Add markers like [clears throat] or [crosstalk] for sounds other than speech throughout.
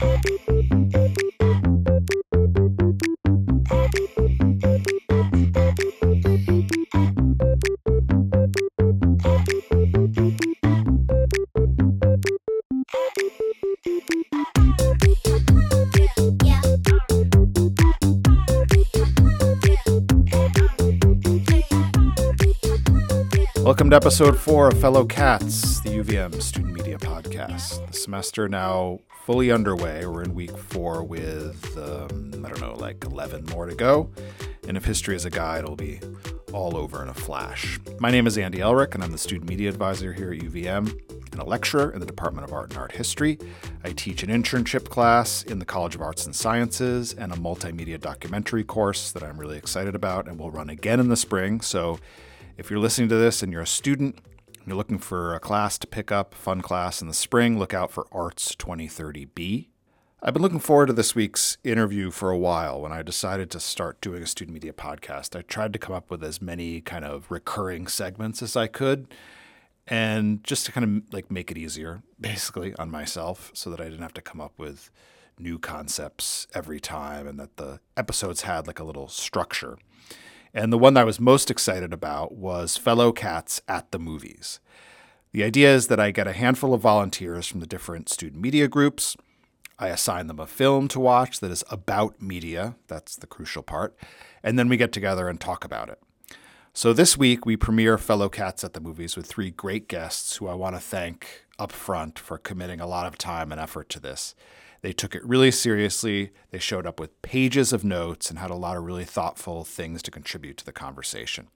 Welcome to episode four of Fellow Cats, the UVM Student Media Podcast. The semester now fully underway. We're in week four with, um, I don't know, like 11 more to go. And if history is a guide, it'll be all over in a flash. My name is Andy Elric, and I'm the Student Media Advisor here at UVM and a lecturer in the Department of Art and Art History. I teach an internship class in the College of Arts and Sciences and a multimedia documentary course that I'm really excited about and will run again in the spring. So if you're listening to this and you're a student, you're looking for a class to pick up, fun class in the spring, look out for Arts 2030B. I've been looking forward to this week's interview for a while. When I decided to start doing a student media podcast, I tried to come up with as many kind of recurring segments as I could and just to kind of like make it easier [laughs] basically on myself so that I didn't have to come up with new concepts every time and that the episodes had like a little structure. And the one that I was most excited about was Fellow Cats at the Movies. The idea is that I get a handful of volunteers from the different student media groups. I assign them a film to watch that is about media. That's the crucial part. And then we get together and talk about it. So this week, we premiere Fellow Cats at the Movies with three great guests who I want to thank up front for committing a lot of time and effort to this. They took it really seriously. They showed up with pages of notes and had a lot of really thoughtful things to contribute to the conversation.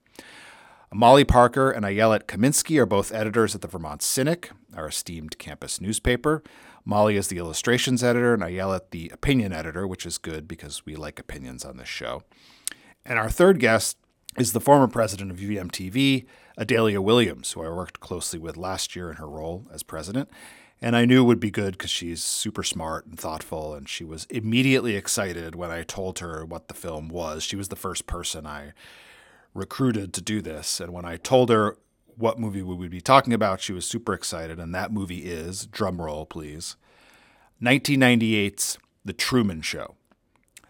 Molly Parker and Ayelet Kaminski are both editors at the Vermont Cynic, our esteemed campus newspaper. Molly is the illustrations editor, and Ayelet the opinion editor, which is good because we like opinions on this show. And our third guest is the former president of UVM TV, Adalia Williams, who I worked closely with last year in her role as president and I knew would be good because she's super smart and thoughtful. And she was immediately excited when I told her what the film was. She was the first person I recruited to do this. And when I told her what movie we would be talking about, she was super excited. And that movie is, drumroll please, 1998's The Truman Show.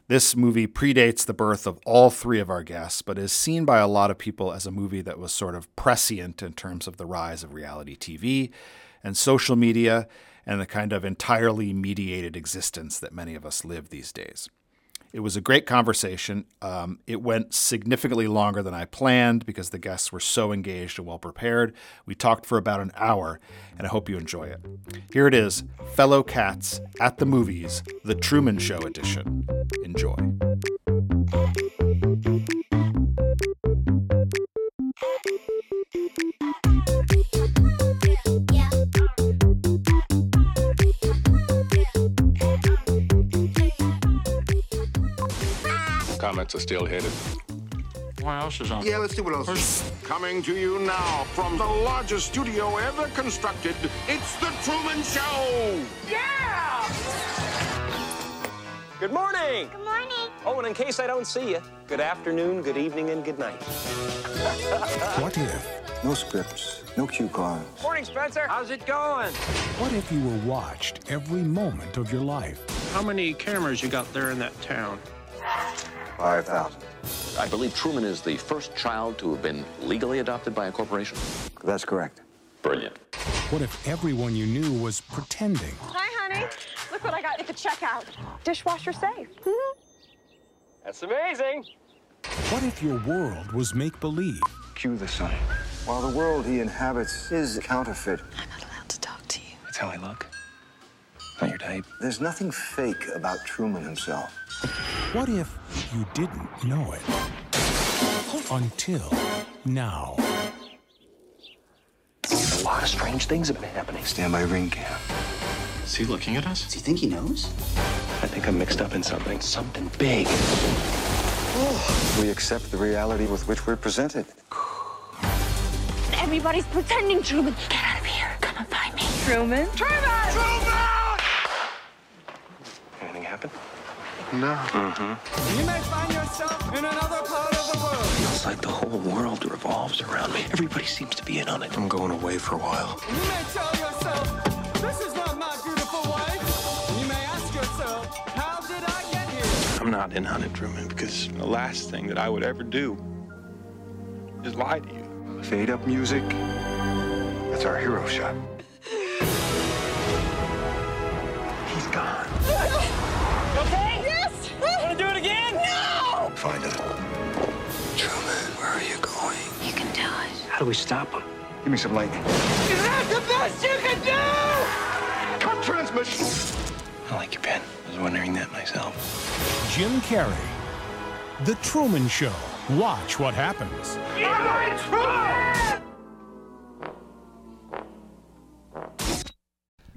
This movie predates the birth of all three of our guests, but is seen by a lot of people as a movie that was sort of prescient in terms of the rise of reality TV and social media and the kind of entirely mediated existence that many of us live these days. It was a great conversation. Um, it went significantly longer than I planned because the guests were so engaged and well prepared. We talked for about an hour, and I hope you enjoy it. Here it is Fellow Cats at the Movies, The Truman Show Edition. Enjoy. Comments are still headed. What else is on? Yeah, let's see what else. is. Coming to you now from the largest studio ever constructed, it's The Truman Show! Yeah! Good morning. Good morning. Oh, and in case I don't see you, good afternoon, good evening, and good night. [laughs] What if? No scripts, no cue cards. Morning, Spencer. How's it going? What if you were watched every moment of your life? How many cameras you got there in that town? 5,000. I believe Truman is the first child to have been legally adopted by a corporation. That's correct. Brilliant. What if everyone you knew was pretending? Hi, honey. Look what I got at the checkout. Dishwasher safe. [laughs] That's amazing. What if your world was make believe? Cue the sun. While the world he inhabits is counterfeit, I'm not allowed to talk to you. That's how I look. Not your type. there's nothing fake about Truman himself. What if you didn't know it? Until now. A lot of strange things have been happening. Stand by ring cam. Is he looking at us? Does he think he knows? I think I'm mixed up in something. Something big. Oh. [sighs] We accept the reality with which we're presented. Everybody's pretending, Truman. Get out of here. Come and find me. Truman? Truman! Anything happen? Mm-hmm. You may find yourself in another part of the world. Feels like the whole world revolves around me. Everybody seems to be in on it. I'm going away for a while. You may tell yourself, this is not my beautiful wife. You may ask yourself, how did I get here? I'm not in on it, Truman, because the last thing that I would ever do is lie to you. Fade up music. That's our hero shot. Find it. Truman, where are you going? You can do it. How do we stop him? Give me some lightning. Is that the best you can do? Cut transmission. I like your pen. I was wondering that myself. Jim Carrey. The Truman Show. Watch what happens.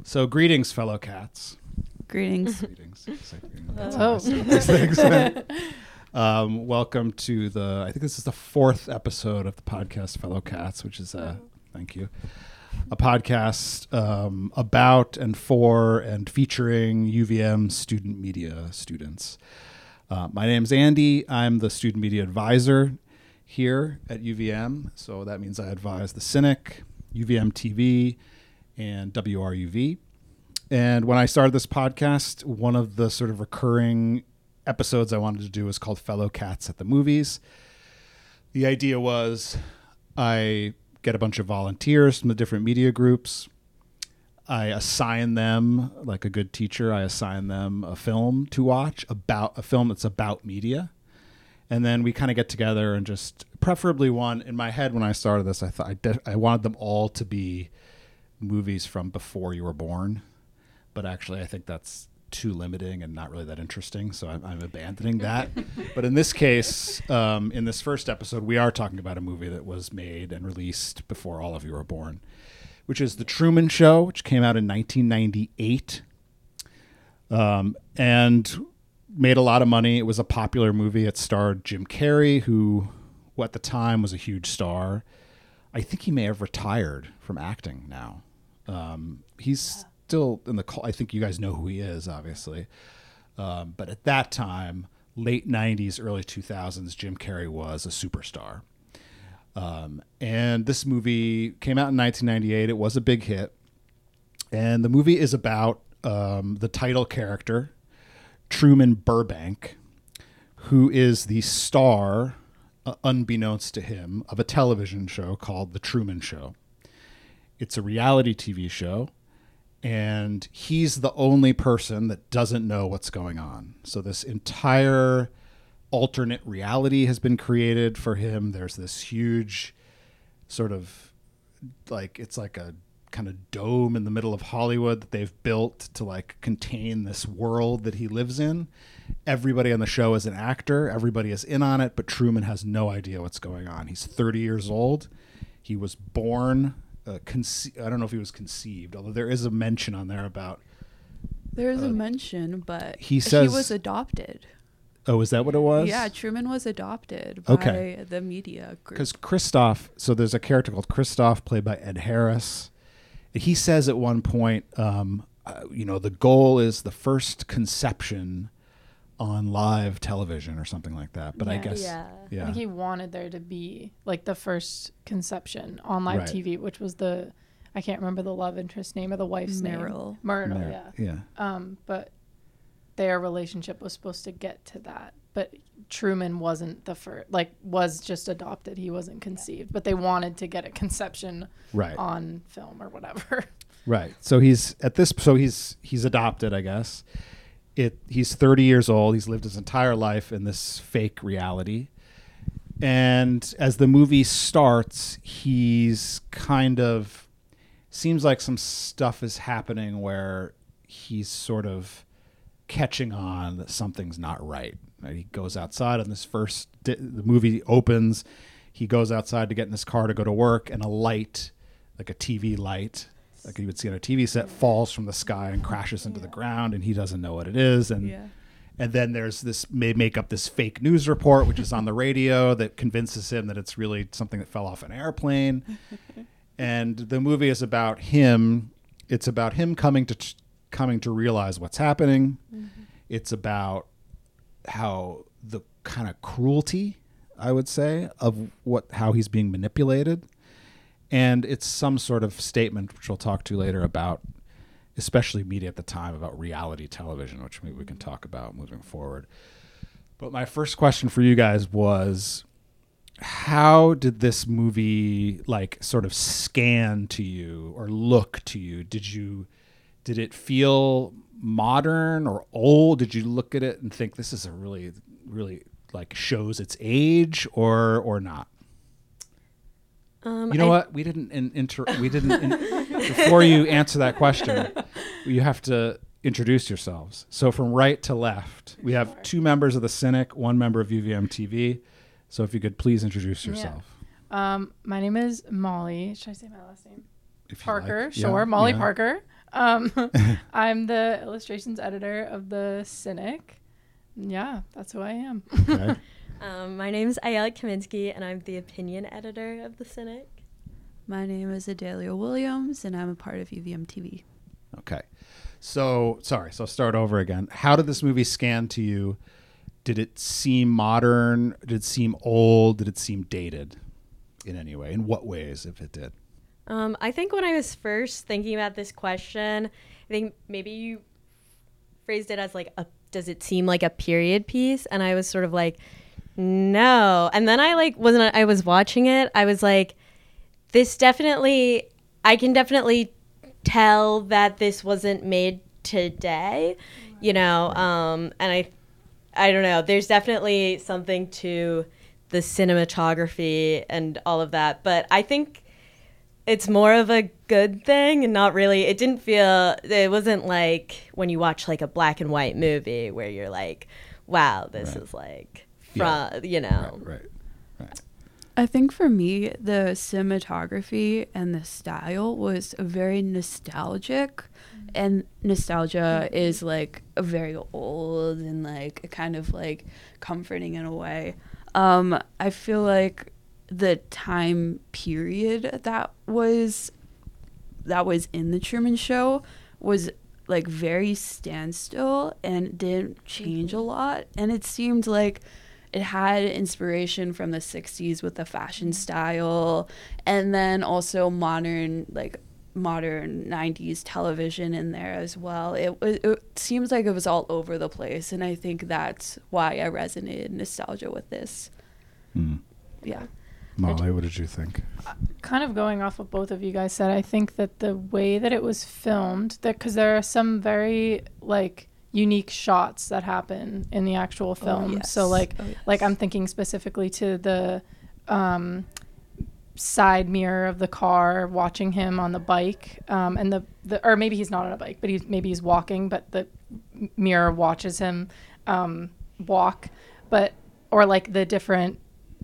So, greetings, fellow cats. Greetings. Greetings. Say greetings. That's how I Oh. [laughs] say these things. um, welcome to the. I think this is the fourth episode of the podcast, fellow cats, which is uh, thank you, a podcast um, about and for and featuring UVM student media students. Uh, my name's Andy. I'm the student media advisor here at UVM. So that means I advise the Cynic, UVM TV, and WRUV. And when I started this podcast, one of the sort of recurring episodes I wanted to do was called Fellow Cats at the Movies. The idea was I get a bunch of volunteers from the different media groups. I assign them, like a good teacher, I assign them a film to watch about a film that's about media. And then we kind of get together and just, preferably one in my head when I started this, I thought I, de- I wanted them all to be movies from before you were born but actually I think that's too limiting and not really that interesting. So I'm, I'm abandoning [laughs] that. but in this case, um, in this first episode, we are talking about a movie that was made and released before all of you were born, which is The Truman Show, which came out in 1998 um, and made a lot of money. It was a popular movie. It starred Jim Carrey, who who at the time was a huge star. I think he may have retired from acting now. Um, he's still in the call. I think you guys know who he is, obviously. Um, but at that time, late 90s, early 2000s, Jim Carrey was a superstar. Um, and this movie came out in 1998. It was a big hit. And the movie is about um, the title character, Truman Burbank, who is the star, uh, unbeknownst to him, of a television show called The Truman Show. It's a reality TV show and he's the only person that doesn't know what's going on. So this entire alternate reality has been created for him. There's this huge sort of like it's like a kind of dome in the middle of Hollywood that they've built to like contain this world that he lives in. Everybody on the show is an actor, everybody is in on it, but Truman has no idea what's going on. He's 30 years old. He was born uh, conce- I don't know if he was conceived, although there is a mention on there about. There is a mention, but he says- he was adopted. Oh, is that what it was? Yeah, Truman was adopted by Okay. the media group. Because Christof, so there's a character called Christof, played by Ed Harris. He says at one point, um, uh, you know, the goal is the first conception on live television or something like that. But I Yeah. guess, I yeah, think he wanted there to be like the first conception on live Right. TV, which was the I can't remember the love interest name or the wife's Meryl. name. Myrtle, Mer- yeah. yeah. Um, but their relationship was supposed to get to that. But Truman wasn't the first, like, was just adopted. He wasn't conceived. But they wanted to get a conception Right. on film or whatever. [laughs] Right. So he's at this. So he's he's adopted, I guess. It. He's 30 years old. He's lived his entire life in this fake reality. And as the movie starts, he's kind of seems like some stuff is happening where he's sort of catching on that something's not right. He goes outside on this first. The movie opens. He goes outside to get in his car to go to work, and a light, like a TV light, like you would see on a TV set, falls from the sky and crashes into the ground, and he doesn't know what it is. And Yeah. and then there's this may make up this fake news report, which is on the radio that convinces him that it's really something that fell off an airplane. [laughs] and the movie is about him. It's about him coming to coming to realize what's happening. Mm-hmm. It's about how the kind of cruelty, I would say, of what how he's being manipulated, and it's some sort of statement which we'll talk to later about especially media at the time, about reality television, which maybe we can talk about moving forward. But my first question for you guys was how did this movie like sort of scan to you or look to you? Did you did it feel modern or old? Did you look at it and think this is a really really like shows its age or or not? Um, you know I- what? We didn't in, inter we didn't in, before you answer that question, you have to introduce yourselves. So from right to left, we have two members of the Cynic, one member of UVM TV. So if you could please introduce yourself. Um, my name is Molly. Should I say my last name? If Parker. like. Sure, Yeah, Molly yeah. Parker. Um, [laughs] I'm the illustrations editor of the Cynic. Yeah, that's who I am. Okay. [laughs] Um, my is Ayelet Kaminski, and I'm the opinion editor of The Cynic. My name is Adalia Williams, and I'm a part of UVM TV. Okay. So sorry. So start over again. How did this movie scan to you? Did it seem modern? Did it seem old? Did it seem dated in any way? In what ways, if it did? Um, I think when I was first thinking about this question, I think maybe you phrased it as like a does it seem like a period piece? And I was sort of like, no. And then I like wasn't I was watching it, I was like, this definitely I can definitely tell that this wasn't made today, you know. Um, and I I don't know. There's definitely something to the cinematography and all of that, but I think it's more of a good thing and not really it didn't feel it wasn't like when you watch like a black and white movie where you're like wow this Right. is like Yeah. you know Right. Right. I think for me, the cinematography and the style was very nostalgic. Mm-hmm. And nostalgia mm-hmm. is like a very old and like kind of like comforting in a way. Um, I feel like the time period that was that was in the Truman Show was like very standstill and didn't change a mm-hmm. lot. And it seemed like it had inspiration from the 60s with the fashion style and then also modern like modern 90s television in there as well it, wa- it seems like it was all over the place and i think that's why i resonated nostalgia with this Hmm. yeah Molly, what did you think? kind of going off what both of you guys said, I think that the way that it was filmed, that because there are some very like unique shots that happen in the actual film. So yes. like, Oh, like I'm thinking specifically to the um, side mirror of the car, watching him on the bike, um, and the, the or maybe he's not on a bike, but he's maybe he's walking, but the mirror watches him um, walk, but or like the different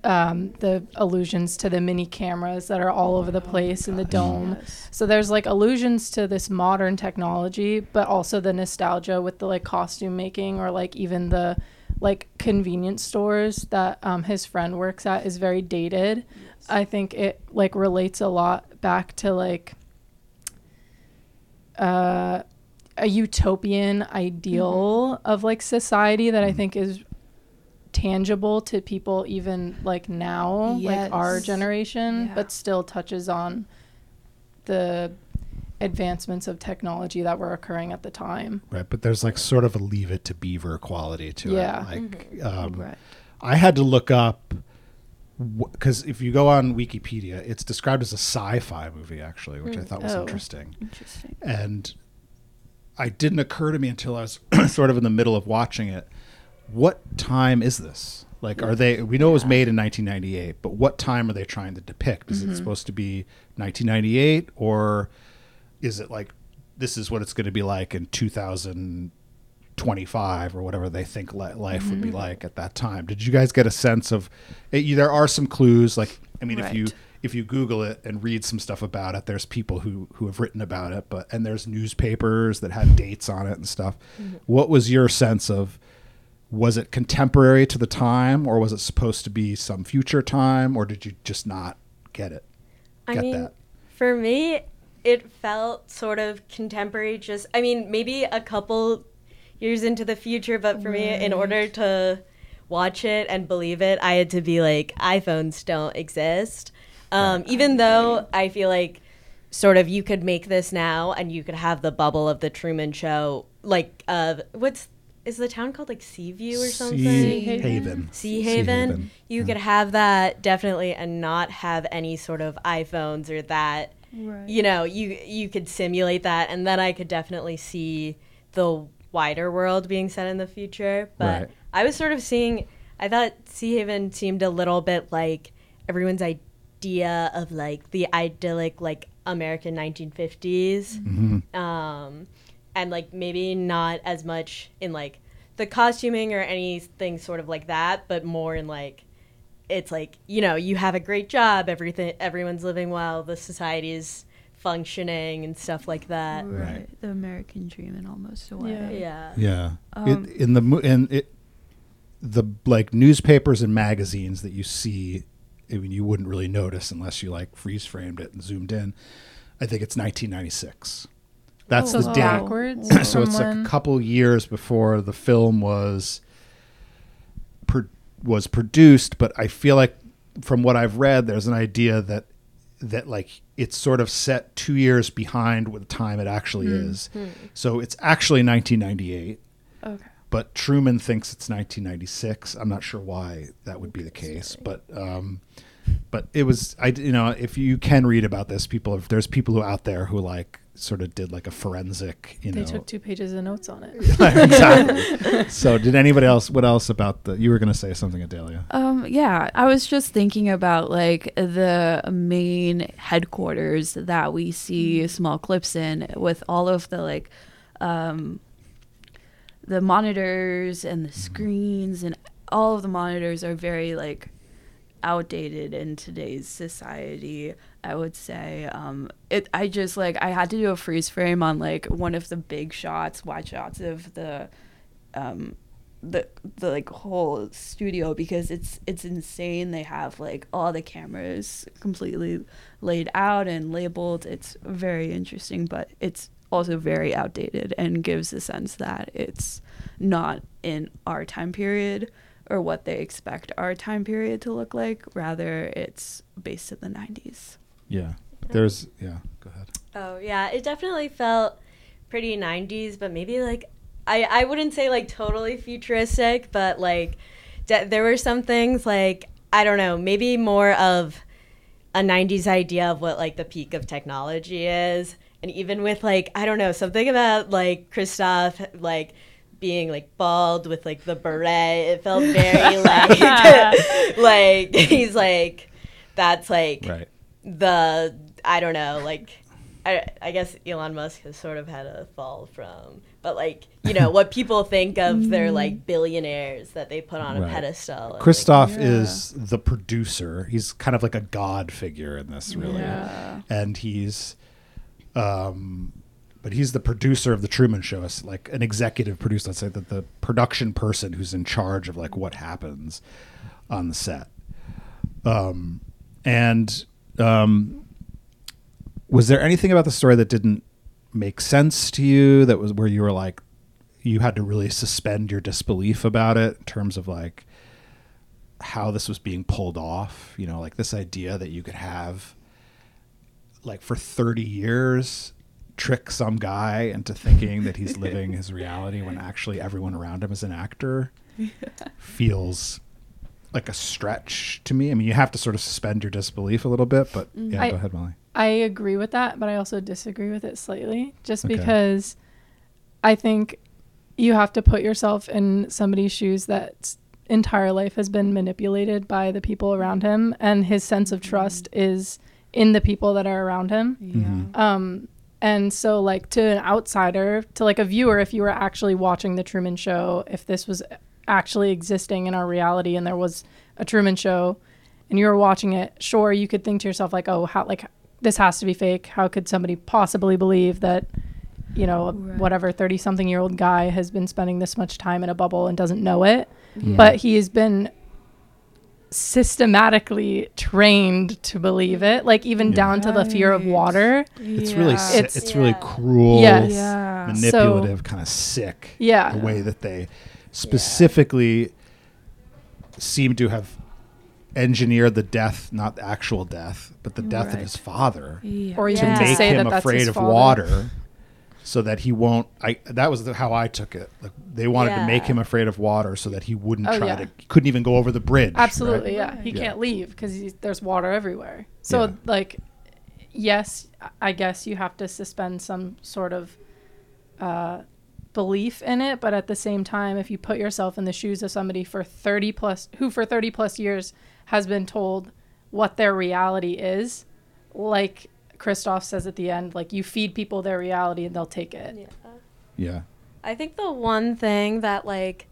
um, the allusions to the mini cameras that are all over the place in the dome. So there's like allusions to this modern technology, but also the nostalgia with the like costume making or like even the like convenience stores that um, his friend works at is very dated. I think it like relates a lot back to like uh, a utopian ideal of like society that I think is tangible to people even like now, like our generation, Yeah. but still touches on the advancements of technology that were occurring at the time. Right, but there's like sort of a leave it to beaver quality to Yeah. it. Like, Mm-hmm. um, Right. I had to look up because if you go on Wikipedia, it's described as a sci-fi movie actually, which I Mm. thought was Oh. interesting. interesting And I didn't occur to me until I was [clears throat] sort of in the middle of watching it. What time is this? Like, are they? We know it was made in 1998, but what time are they trying to depict? Is Mm-hmm. it supposed to be 1998, or is it like this is what it's going to be like in 2025 or whatever they think li- life would be Mm-hmm. like at that time? Did you guys get a sense of? It, there are some clues. Like, I mean, if you Right. if you Google it and read some stuff about it, there's people who who have written about it, but and there's newspapers that have dates on it and stuff. What was your sense of? Was it contemporary to the time, or was it supposed to be some future time, or did you just not get it? I Get mean, that? for me, it felt sort of contemporary. Just, I mean, maybe a couple years into the future, but for me, in order to watch it and believe it, I had to be like, iPhones don't exist. Um, even though I feel like sort of you could make this now and you could have the bubble of the Truman Show, like uh, what's is the town called like Seaview or something? Sea Haven. Sea Sea Haven. Haven, You could have that definitely and not have any sort of iPhones or that. Right. You know, you you could simulate that, and then I could definitely see the wider world being set in the future. But Right. I was sort of seeing. I thought Sea Haven seemed a little bit like everyone's idea of like the idyllic like American 1950s Mhm. um, and like maybe not as much in like the costuming or anything sort of like that, but more in like it's like you know you have a great job, everything everyone's living well, the society is functioning and stuff like that. Right. The American dream in almost a way. Yeah. Yeah. Yeah. Um, it, in the mo- in it, the like newspapers and magazines that you see, I mean, you wouldn't really notice unless you like freeze framed it and zoomed in. I think it's 1996. That's Oh, the wow. date. Backwards [clears throat] so it's like when? a couple years before the film was pro- was produced, but I feel like from what I've read, there's an idea that that like it's sort of set two years behind what the time it actually Hmm. is. Hmm. So it's actually 1998. Okay. But Truman thinks it's 1996. I'm not sure why that would be the case, but um, but it was I you know if you can read about this, people if there's people who out there who like sort of did like a forensic you they know They took two pages of notes on it. [laughs] exactly. [laughs] so did anybody else? What else about the? You were going to say something, Adalia. Um, yeah, I was just thinking about like the main headquarters that we see small clips in with all of the like um the monitors and the screens and all of the monitors are very like outdated in today's society i would say um it i just like i had to do a freeze frame on like one of the big shots wide shots of the um the the like whole studio because it's it's insane. They have like all the cameras completely laid out and labeled. It's very interesting but it's also very outdated and gives the sense that it's not in our time period or what they expect our time period to look like. Rather it's based in the 90s Yeah. There's yeah. Go ahead. Oh yeah, it definitely felt pretty 90s, but maybe like I I wouldn't say like totally futuristic, but like de- there were some things like I don't know, maybe more of a 90s idea of what like the peak of technology is. And even with like I don't know, something about like Christof like being like bald with like the beret, it felt very [laughs] like [laughs] like he's like that's like Right. The I don't know, like I I guess Elon Musk has sort of had a fall from, but like you know what people think of [laughs] their like billionaires that they put on a Right. pedestal. and, like- Christof is the producer. He's kind of like a god figure in this, really, Yeah. and he's, um, but he's the producer of the Truman Show. It's like an executive producer. Let's say that the production person who's in charge of like what happens on the set. Um, and um, was there anything about the story that didn't make sense to you? That was where you were like, you had to really suspend your disbelief about it in terms of like how this was being pulled off. You know, like this idea that you could have like for 30 years trick some guy into thinking that he's living his reality when [laughs] actually everyone around him is an actor feels like a stretch to me. I mean, you have to sort of suspend your disbelief a little bit, but mm-hmm. yeah, I- go ahead, Molly. I agree with that, but I also disagree with it slightly just Okay. because I think you have to put yourself in somebody's shoes that entire life has been manipulated by the people around him and his sense of trust mm-hmm. is in the people that are around him. Yeah. Mm-hmm. Um and so like to an outsider, to like a viewer if you were actually watching the Truman show, if this was actually existing in our reality and there was a Truman show and you were watching it, sure you could think to yourself like, "Oh, how like this has to be fake. How could somebody possibly believe that you know, Right. whatever 30 something year old guy has been spending this much time in a bubble and doesn't know it?" Yeah. But he's been systematically trained to believe it, like even Yeah. down to the fear of water. It's really si- It's- it's, really cruel, Yes. Yeah. manipulative, kind of sick. Yeah. the way that they specifically seem to have engineered the death, not the actual death, but the death of his father, Yeah. Or to even to make say him that that's afraid of father. water, so that he won't. I that was the, how I took it. Like they wanted to make him afraid of water, so that he wouldn't Oh, try yeah. to. Couldn't even go over the bridge. right? Absolutely, yeah. He Yeah. can't leave because there's water everywhere. So, Yeah. like, yes, I guess you have to suspend some sort of uh, belief in it, but at the same time, if you put yourself in the shoes of somebody for 30 plus, who for 30 plus years has been told what their reality is, like Christof says at the end, like you feed people their reality and they'll take it. Yeah. Yeah. I think the one thing that like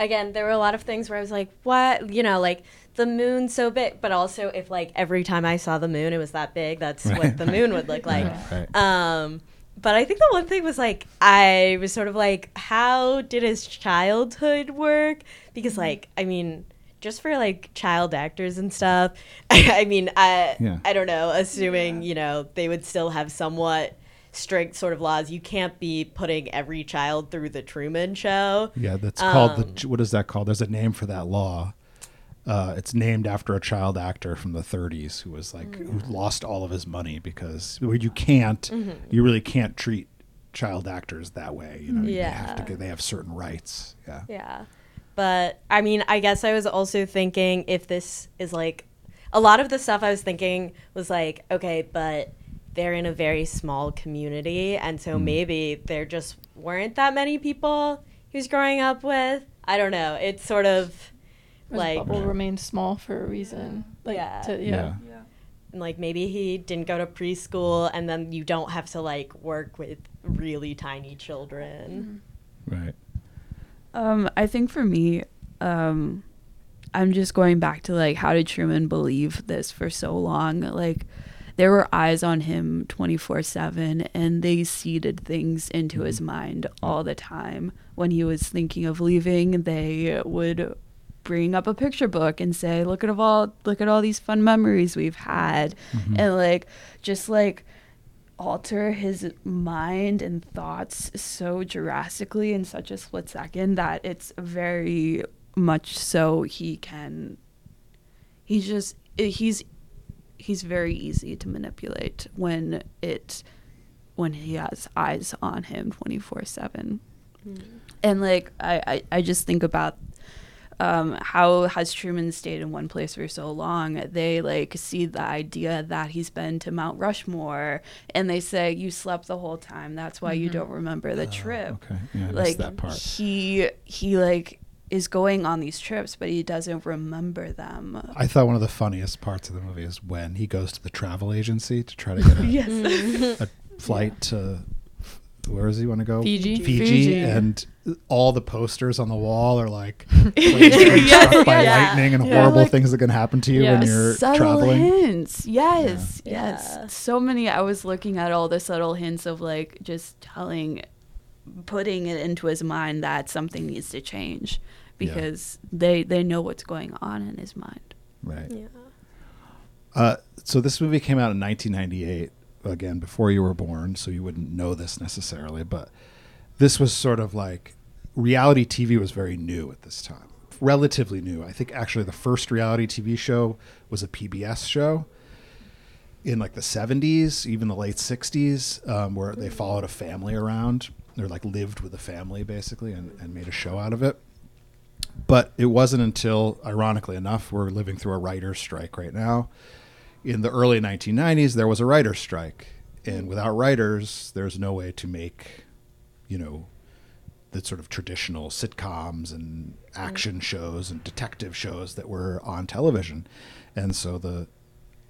again, there were a lot of things where I was like, what, you know, like the moon so big, but also if like every time I saw the moon it was that big, that's Right. what the moon would look [laughs] like. Right, right. Um but I think the one thing was like I was sort of like how did his childhood work? Because like I mean just for like child actors and stuff, [laughs] I mean, I Yeah. I don't know, assuming, you know, they would still have somewhat strict sort of laws. You can't be putting every child through the Truman show. Yeah, that's called Um, the. What is that called? There's a name for that law. Uh, it's named after a child actor from the 30s who was like who lost all of his money because well, you can't, Mhm. you really can't treat child actors that way. You know, they have to Yeah. they have certain rights. Yeah. Yeah. But I mean, I guess I was also thinking if this is like a lot of the stuff I was thinking was like, okay, but they're in a very small community and so maybe there just weren't that many people he was growing up with. I don't know. It's sort of His like bubble remained small for a reason. Like, Yeah. to- yeah. and like maybe he didn't go to preschool and then you don't have to like work with really tiny children. Right. Um, I think for me, um, I'm just going back to like how did Truman believe this for so long? Like there were eyes on him 24/7 and they seeded things into his mind all the time. When he was thinking of leaving, they would bring up a picture book and say, "Look at all look at all these fun memories we've had." Mm-hmm. And like just like alter his mind and thoughts so drastically in such a split second that it's very much so he can he's just he's he's very easy to manipulate when it when he has eyes on him 24/7 mm. and like I, I i just think about um, how has Truman stayed in one place for so long? They like see the idea that he's been to Mount Rushmore, and they say you slept the whole time. That's why you Mhm. don't remember the trip. Oh, okay. Yeah, I like that part. he he like is going on these trips, but he doesn't remember them. I thought one of the funniest parts of the movie is when he goes to the travel agency to try to get [laughs] a, Yes. [laughs] a flight to where does he want to go? Fiji. Fiji, Fiji. and all the posters on the wall are like [laughs] Yes, struck by yeah. lightning and Yeah. horrible Like- things that can happen to you when you're subtle traveling. hints. Yes, Yeah. yes. So many. I was looking at all the subtle hints of like just telling, putting it into his mind that something needs to change Yeah. because they they know what's going on in his mind. Right. Yeah. Uh, so this movie came out in 1998, again before you were born, so you wouldn't know this necessarily. But this was sort of like reality TV was very new at this time, relatively new. I think actually the first reality TV show was a PBS show in like the 70s, even the late 60s, um, where they followed a family around or like lived with a family basically and, and made a show out of it. But it wasn't until, ironically enough, we're living through a writer's strike right now. In the early 1990s, there was a writer's strike. And without writers, there's no way to make, you know, the sort of traditional sitcoms and action shows and detective shows that were on television. And so the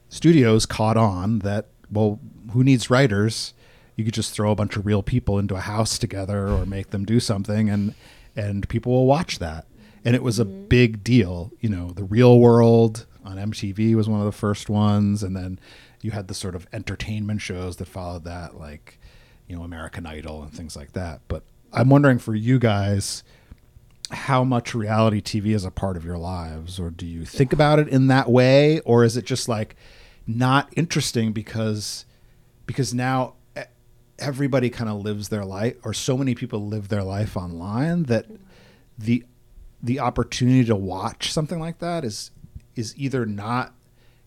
studios caught on that, well, who needs writers? You could just throw a bunch of real people into a house together or [laughs] make them do something and and people will watch that. And it was a mm-hmm. big deal. You know, the real world on MTV was one of the first ones and then you had the sort of entertainment shows that followed that like, you know, American Idol and things like that. But I'm wondering for you guys how much reality TV is a part of your lives or do you think about it in that way or is it just like not interesting because because now everybody kind of lives their life or so many people live their life online that the the opportunity to watch something like that is is either not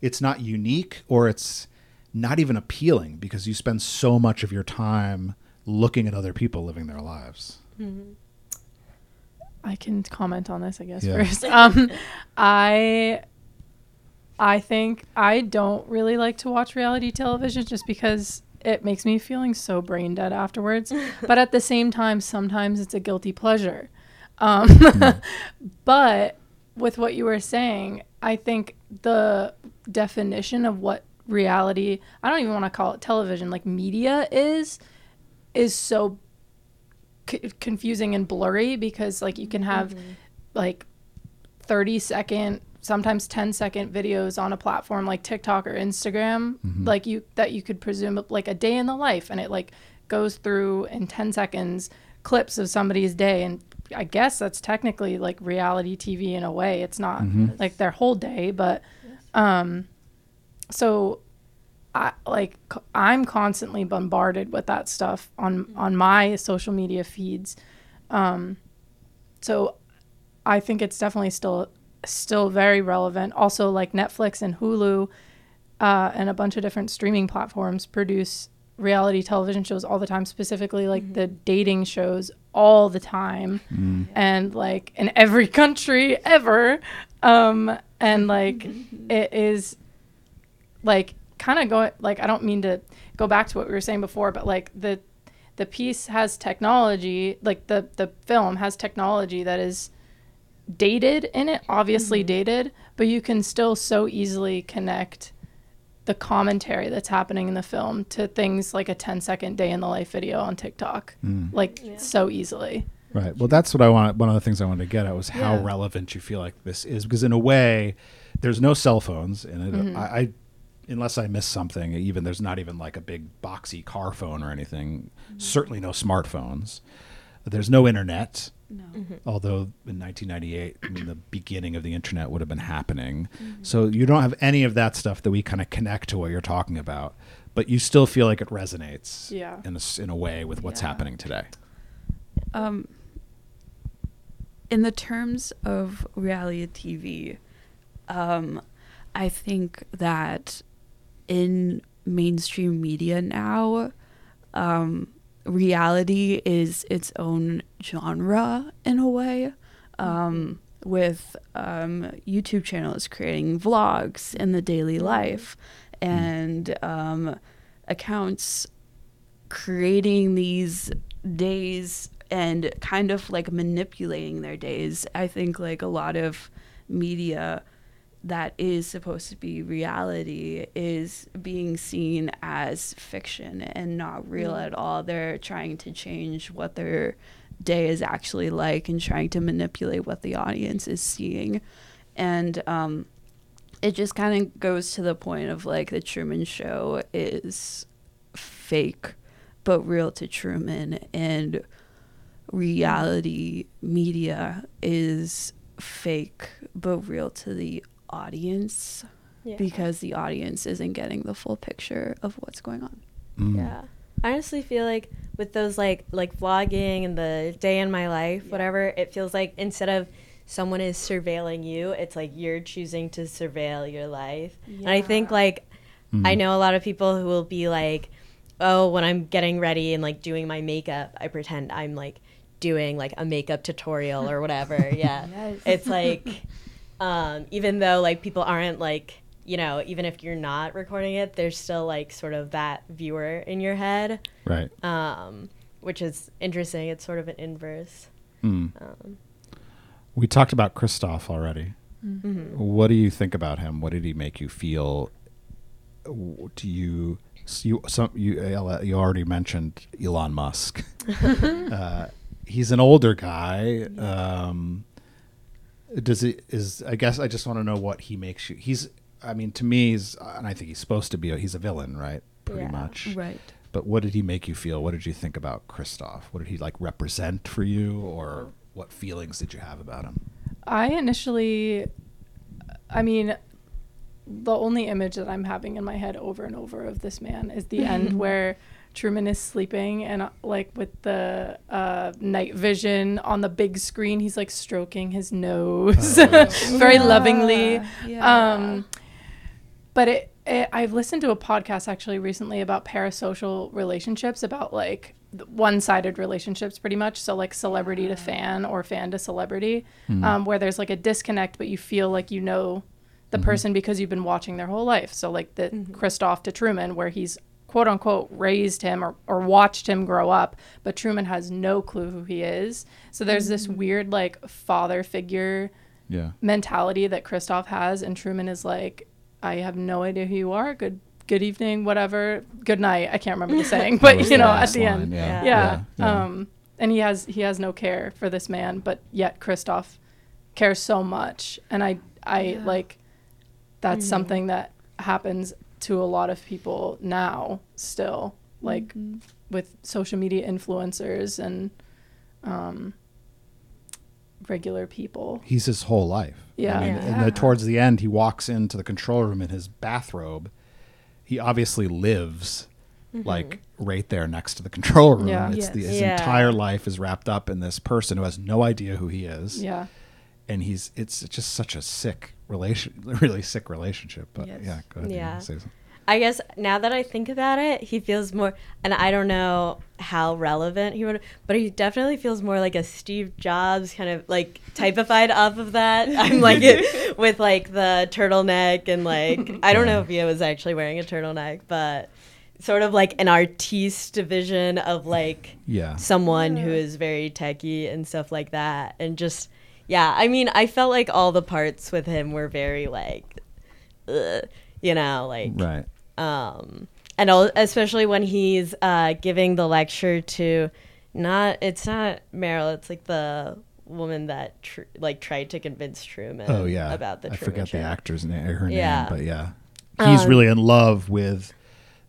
it's not unique or it's not even appealing because you spend so much of your time looking at other people living their lives. Mm-hmm. I can comment on this, I guess Yeah. first. [laughs] Um, I I think I don't really like to watch reality television just because it makes me feeling so brain dead afterwards. [laughs] but at the same time, sometimes it's a guilty pleasure. Um, [laughs] but with what you were saying, I think the definition of what reality, I don't even want to call it television, like media is, is so c- confusing and blurry because like you can have like 30 second sometimes 10 second videos on a platform like TikTok or Instagram Mhm. like you that you could presume like a day in the life and it like goes through in 10 seconds clips of somebody's day and I guess that's technically like reality TV in a way it's not Mhm. like their whole day but um so I like I'm constantly bombarded with that stuff on on my social media feeds. Um, so I think it's definitely still still very relevant. Also, like Netflix and Hulu uh, and a bunch of different streaming platforms produce reality television shows all the time. Specifically, like the dating shows all the time, Mm. and like in every [laughs] country ever. Um, and like [laughs] it is like kind of going like I don't mean to go back to what we were saying before, but like the the piece has technology, like the the film has technology that is dated in it, obviously dated, but you can still so easily connect the commentary that's happening in the film to things like a 10 second day in the life video on TikTok. Mm. Like so easily. Right. Well, that's what I want. One of the things I wanted to get at was how Yeah. relevant you feel like this is, because in a way, there's no cell phones, and it, Mhm. I, I, unless I miss something, even there's not even like a big boxy car phone or anything. Certainly no smartphones. There's no internet. No. Although in 1998, I mean, the beginning of the internet would have been happening. So you don't have any of that stuff that we kind of connect to what you're talking about, but you still feel like it resonates Yeah. in a, s- in a way with what's Yeah. happening today. Um, in the terms of reality TV, um, I think that in mainstream media now, um, reality is its own genre in a way. Um, with um, YouTube channels creating vlogs in the daily life and um, accounts creating these days and kind of like manipulating their days. I think like a lot of media that is supposed to be reality is being seen as fiction and not real Mm. at all. They're trying to change what their day is actually like and trying to manipulate what the audience is seeing. And um, it just kind of goes to the point of like the Truman Show is fake but real to Truman and reality media is fake but real to the audience Yeah. because the audience isn't getting the full picture of what's going on. Yeah. I honestly feel like with those like like vlogging and the day in my life, whatever, it feels like instead of someone is surveilling you, it's like you're choosing to surveil your life. And I think like I Mhm. know a lot of people who will be like, "Oh, when I'm getting ready and like doing my makeup, I pretend I'm like doing like a makeup tutorial or whatever." [laughs] yeah. Yes. It's like [laughs] um, even though like people aren't like you know even if you're not recording it there's still like sort of that viewer in your head Right. um, which is interesting it's sort of an inverse Hmm. um, We talked about Christof already. Mhm. What do you think about him? What did he make you feel? Do you s- you some you uh, you already mentioned Elon Musk? [laughs] [laughs] uh, he's an older guy. Um, does it is I guess I just want to know what he makes you. He's I mean to me he's and I think he's supposed to be a, he's a villain, right? Pretty Yeah. much. Right. But what did he make you feel? What did you think about Christof? What did he like represent for you or what feelings did you have about him? I initially, I mean, the only image that I'm having in my head over and over of this man is the end [laughs] where Truman is sleeping and uh, like with the uh, night vision on the big screen, he's like stroking his nose [laughs] very Yeah, lovingly. yeah. Um, but it, it, I've listened to a podcast actually recently about parasocial relationships, about like one sided relationships pretty much. So, like celebrity to fan or fan to celebrity, Mhm. um, where there's like a disconnect, but you feel like you know the Mhm. person because you've been watching their whole life. So, like the Christof to Truman, where he's quote unquote raised him or, or watched him grow up, but Truman has no clue who he is. So, there's this weird like father figure Yeah. mentality that Christof has, and Truman is like, I have no idea who you are. Good good evening, whatever. Good night. I can't remember the [laughs] saying, but you know, at the line, end. yeah. Yeah. Yeah. Um and he has he has no care for this man, but yet Christof cares so much. And I I like that's Mhm. something that happens to a lot of people now still. Like Mhm. with social media influencers and um regular people. He's his whole life. Yeah. I mean, Yeah. and the, towards the end, he walks into the control room in his bathrobe. He obviously lives Mhm. like right there next to the control room. Yeah. It's the, his Yeah. entire life is wrapped up in this person who has no idea who he is. Yeah. And he's it's just such a sick relation, [laughs] really sick relationship. But Yes. yeah, go ahead. Yeah. wanna say something? I guess now that I think about it, he feels more, and I don't know how relevant he would, but he definitely feels more like a Steve Jobs kind of like typified off of that. [laughs] I'm like it [laughs] with like the turtleneck and like I don't know if he was actually wearing a turtleneck, but sort of like an artiste vision of like Yeah. someone who is very techie and stuff like that, and just yeah. I mean, I felt like all the parts with him were very like, ugh, you know, like Right. um and al- especially when he's uh giving the lecture to not it's not Meryl it's like the woman that tr- like tried to convince Truman Oh yeah, about the I Truman forget Show. the actor's name, her Yeah. name, but yeah, he's Um, really in love with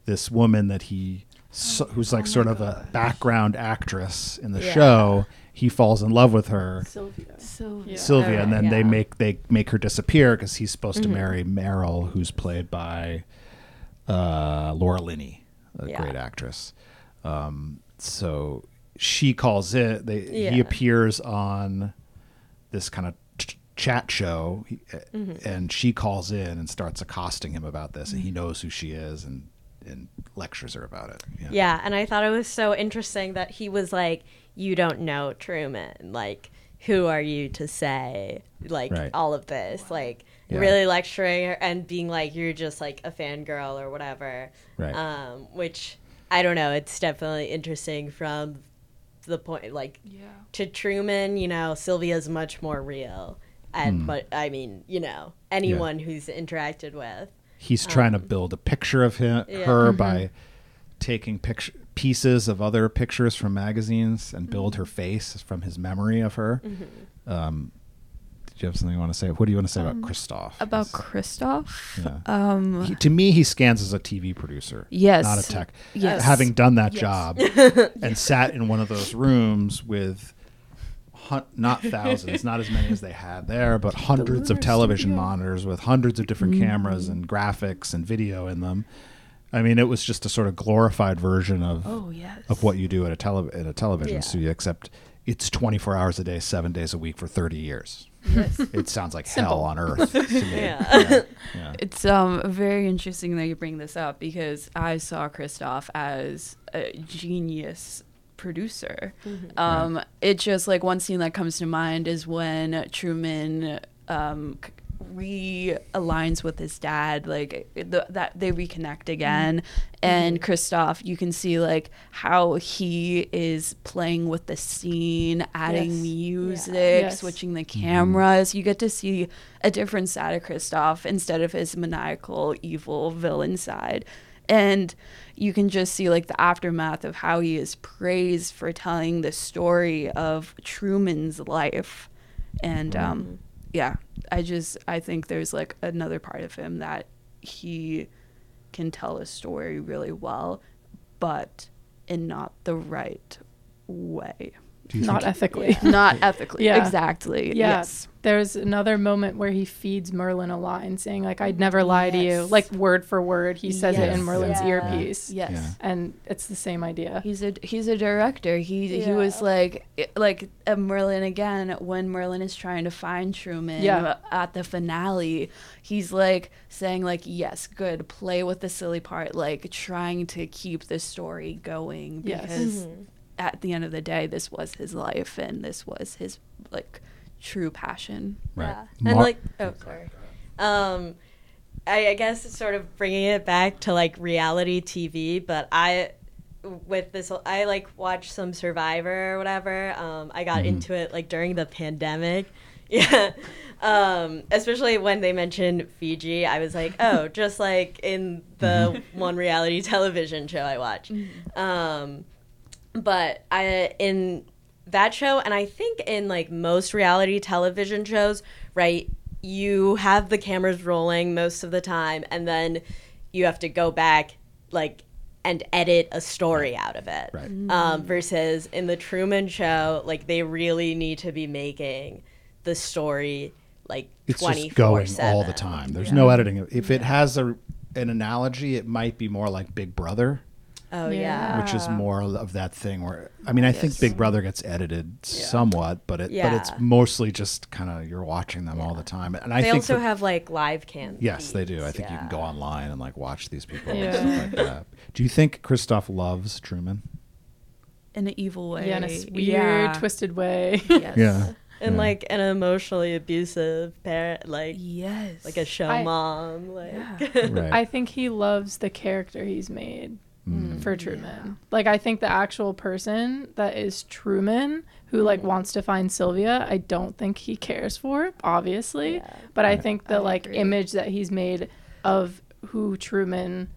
this woman that he, so, who's like sort of a background actress in the Yeah. show. He falls in love with her, Sylvia. Sylvia. Sylvia, and then they make they make her disappear because he's supposed to Mhm. marry Meryl, who's played by uh, Laura Linney, a Yeah. great actress. Um, so she calls it. They he appears on this kind of ch- chat show, he, uh, Mhm. and she calls in and starts accosting him about this, and he knows who she is and and lectures her about it. Yeah. Yeah, and I thought it was so interesting that he was like, "You don't know Truman. Like, who are you to say like Right. all of this? Like, Yeah. really lecturing her and being like, you're just like a fangirl or whatever." Right. Um, which I don't know. It's definitely interesting from the point like Yeah. to Truman. You know, Sylvia's much more real, and Hmm. but I mean, you know, anyone who's interacted with. He's trying to build a picture of him, Yeah. her Mhm. by taking picture pieces of other pictures from magazines and build her face from his memory of her. Mhm. Um, did you have something you want to say? What do you want to say Um, about Christof? About Christof? Yeah. Um, He- to me, he scans as a TV producer, Yes. not a tech. Yes. Having done that Yes. job [laughs] and sat in one of those rooms with hun- not thousands, not as many as they had there, but hundreds of television studio. monitors with hundreds of different Mhm. cameras and graphics and video in them. I mean, it was just a sort of glorified version of Oh, yes. of what you do at a tele- in a television Yeah. studio, except it's 24 hours a day, seven days a week for 30 years. Yes. [laughs] It sounds like Simple. hell on earth. to [laughs] me. Yeah. yeah. yeah. [laughs] It's um very interesting that you bring this up because I saw Christof as a genius producer. Mhm. Um, it just like one scene that comes to mind is when Truman um c- realigns with his dad like the, that they reconnect mm-hmm. again. Mm-hmm. And Christof you can see like how he is playing with the scene adding Yes. music Yes. switching the mm-hmm. cameras. You get to see a different side of Christof instead of his maniacal evil villain side. And you can just see like the aftermath of how he is praised for telling the story of Truman's life. And um yeah i just i think there's like another part of him that he can tell a story really well but in not the right way not think- ethically. Not [laughs] ethically. Yeah. Exactly. Yeah. Yes. There's another moment where he feeds Marlon a line saying like I'd never lie to you. Like word for word he says it in Marlon's Yeah. earpiece. Yes. Yeah. And it's the same idea. He's a he's a director. He he was like like uh, Marlon again when Marlon is trying to find Truman Yeah. at the finale. He's like saying like yes, good, play with the silly part, like trying to keep the story going Yes. because Mhm. At the end of the day, this was his life and this was his like true passion. Yeah. And like, oh, sorry. Um, I, I guess it's sort of bringing it back to like reality TV, but I, with this, I like watched some Survivor or whatever. Um, I got Mhm. into it like during the pandemic. [laughs] Yeah. Um, especially when they mentioned Fiji, I was like, oh, [laughs] just like in the one reality [laughs] television show I watch. Um, but I in that show and I think in like most reality television shows, right, you have the cameras rolling most of the time and then you have to go back like and edit a story out of it. Right. Um, versus in the Truman show, like they really need to be making the story like It's twenty just going all the time. There's no editing. If it has a an analogy, it might be more like Big Brother. Oh, yeah. which is more of that thing where I mean I think Big Brother gets edited somewhat, but it but it's mostly just kind of you're watching them all the time. And I they think also for- have like live cam. Yes, they do. I think you can go online and like watch these people Yeah. and stuff like that. Do you think Christof loves Truman? In an evil way. Yeah, in a weird, Yeah. twisted way. Yes. Yeah. and Yeah. like an emotionally abusive parent, like yes, like a show I- mom, like [laughs] Right. I think he loves the character he's made Mm. for Truman. Like I think the actual person that is Truman who like wants to find Sylvia, I don't think he cares for, obviously. But I think the like image that he's made of who Truman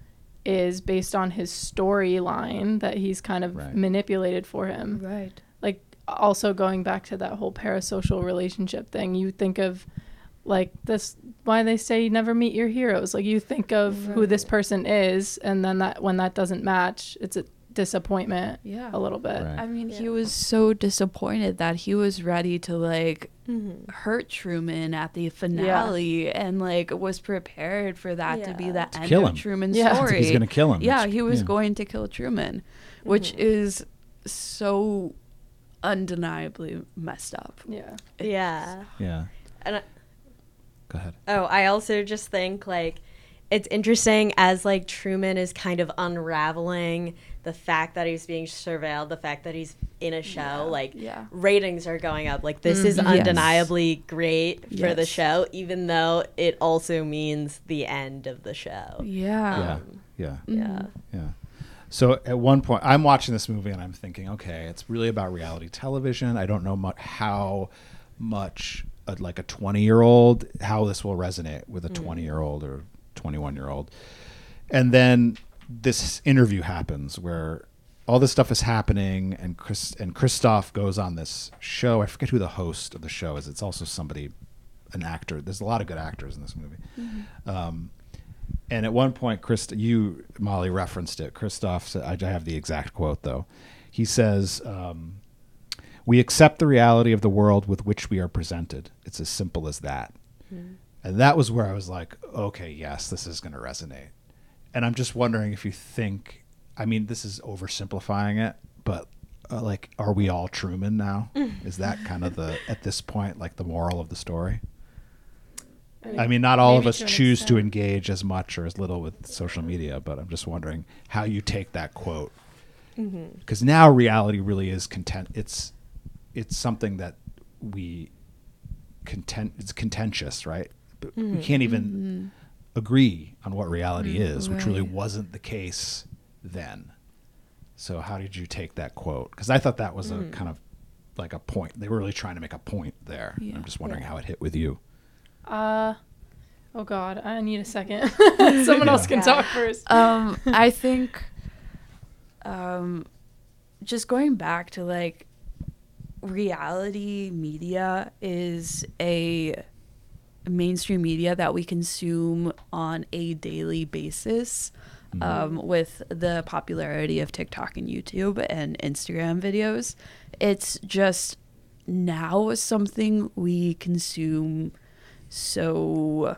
is based on his storyline that he's kind of Right. manipulated for him. Right. Like also going back to that whole parasocial relationship thing, you think of like this why they say you never meet your heroes. Like you think of who this person is and then that when that doesn't match, it's a disappointment Yeah. a little bit. I mean, he was so disappointed that he was ready to like mm-hmm. hurt Truman at the finale and like was prepared for that to be the end kill of him. Truman's Yeah. story. He's gonna kill him. Yeah, It's- he was yeah. going to kill Truman, which mm-hmm. is so undeniably messed up. Yeah. yeah. Yeah. And I, Go ahead. oh, I also just think like it's interesting as like Truman is kind of unraveling the fact that he's being surveilled, the fact that he's in a show, like yeah. ratings are going up. Like this is Mhm. Yes. undeniably great for the show, even though it also means the end of the show. Yeah. Yeah. Yeah. Yeah. Yeah. So at one point, I'm watching this movie and I'm thinking, okay, it's really about reality television. I don't know mu- how much, uh, like a 20 year old, how this will resonate with a 20 year old or 21 year old. And then this interview happens where all this stuff is happening, and Chris and Christof goes on this show. I forget who the host of the show is. It's also somebody, an actor. There's a lot of good actors in this movie. Um, and at one point, Chris, you Molly referenced it. Christof, I I have the exact quote though. He says, um, "We accept the reality of the world with which we are presented. It's as simple as that." And that was where I was like, "Okay, yes, this is going to resonate." And I'm just wondering if you think, I mean, this is oversimplifying it, but uh, like, are we all Truman now? [laughs] is that kind of the at this point like the moral of the story? I mean, not all of us to choose to engage as much or as little with social media, but I'm just wondering how you take that quote because now reality really is content. It's it's something that we content. It's contentious, right? But we can't even agree on what reality is, which really wasn't the case then. So how did you take that quote? Because I thought that was a kind of like a point. They were really trying to make a point there. Yeah. I'm just wondering how it hit with you. Uh oh god, I need a second. [laughs] [laughs] Someone else can Yeah. talk first. um i [laughs] think um just going back to like reality media is a mainstream media that we consume on a daily basis um, with the popularity of tiktok and youtube and instagram videos it's just now something we consume so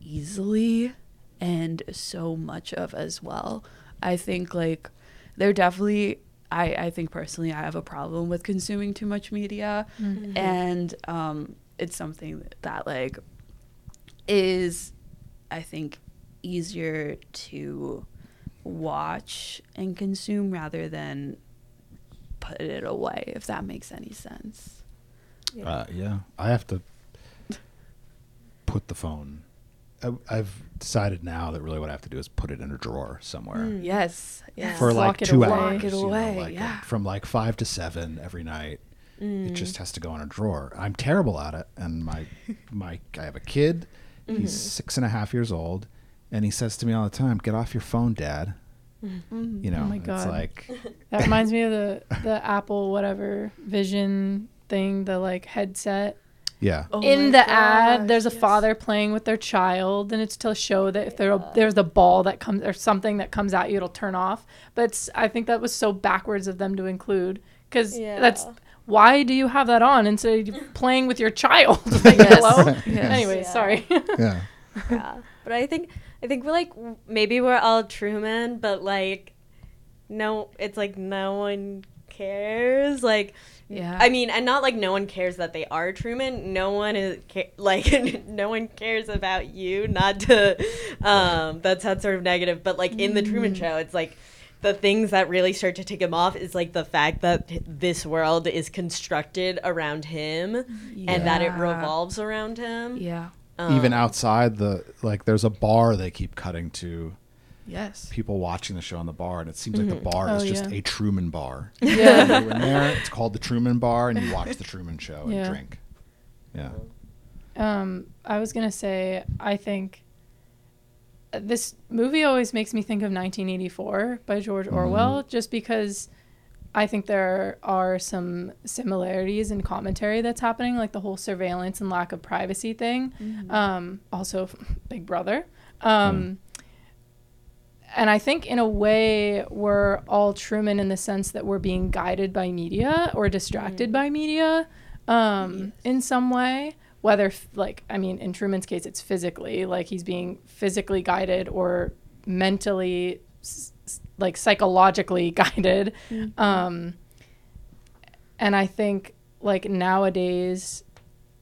easily and so much of as well. I think like there definitely I, I think personally I have a problem with consuming too much media Mhm. and um it's something that like is I think easier to watch and consume rather than put it away if that makes any sense. Uh, yeah, I have to put the phone. I, I've decided now that really what I have to do is put it in a drawer somewhere Mm, yes, yes. for like Lock it two away. hours. Lock it you know, like, yeah. from like five to seven every night. It Mm. just has to go in a drawer. I'm terrible at it, and my [laughs] my I have a kid. Mhm. He's six and a half years old, and he says to me all the time, "Get off your phone, Dad." Mhm. You know, oh my it's god, like [laughs] that reminds me of the [laughs] the Apple whatever Vision thing, the like headset. Yeah. Oh in my the ad, there's a yes. father playing with their child, and it's to show that if there there's a ball that comes or something that comes at you, it'll turn off. But it's, I think that was so backwards of them to include because that's why do you have that on instead of [laughs] playing with your child? [laughs] like, Yes. hello. Yes. [laughs] Anyway, Yeah. sorry. yeah. yeah but i think i think we're like maybe we're all truman but like no it's like no one cares like Yeah. i mean and not like no one cares that they are truman no one is ca- like [laughs] no one cares about you not to um that sounds sort of negative but like in the truman show it's like the things that really start to tick him off is like the fact that this world is constructed around him and that it revolves around him Yeah. Even Um, outside the like, there's a bar they keep cutting to. Yes. people watching the show in the bar, and it seems like the bar Oh, is just yeah. a Truman bar. Yeah. You go in there, it's called the Truman Bar, and you watch the Truman Show and Yeah. drink. Yeah. Um, I was gonna say I think uh, this movie always makes me think of 1984 by George Orwell, just because I think there are some similarities in commentary that's happening, like the whole surveillance and lack of privacy thing. Um, also, [laughs] Big Brother. Um, And I think, in a way, we're all Truman in the sense that we're being guided by media or distracted by media um, in some way. Whether, like, I mean, in Truman's case, it's physically, like he's being physically guided or mentally, like, psychologically [laughs] guided. Um, and I think, like, nowadays,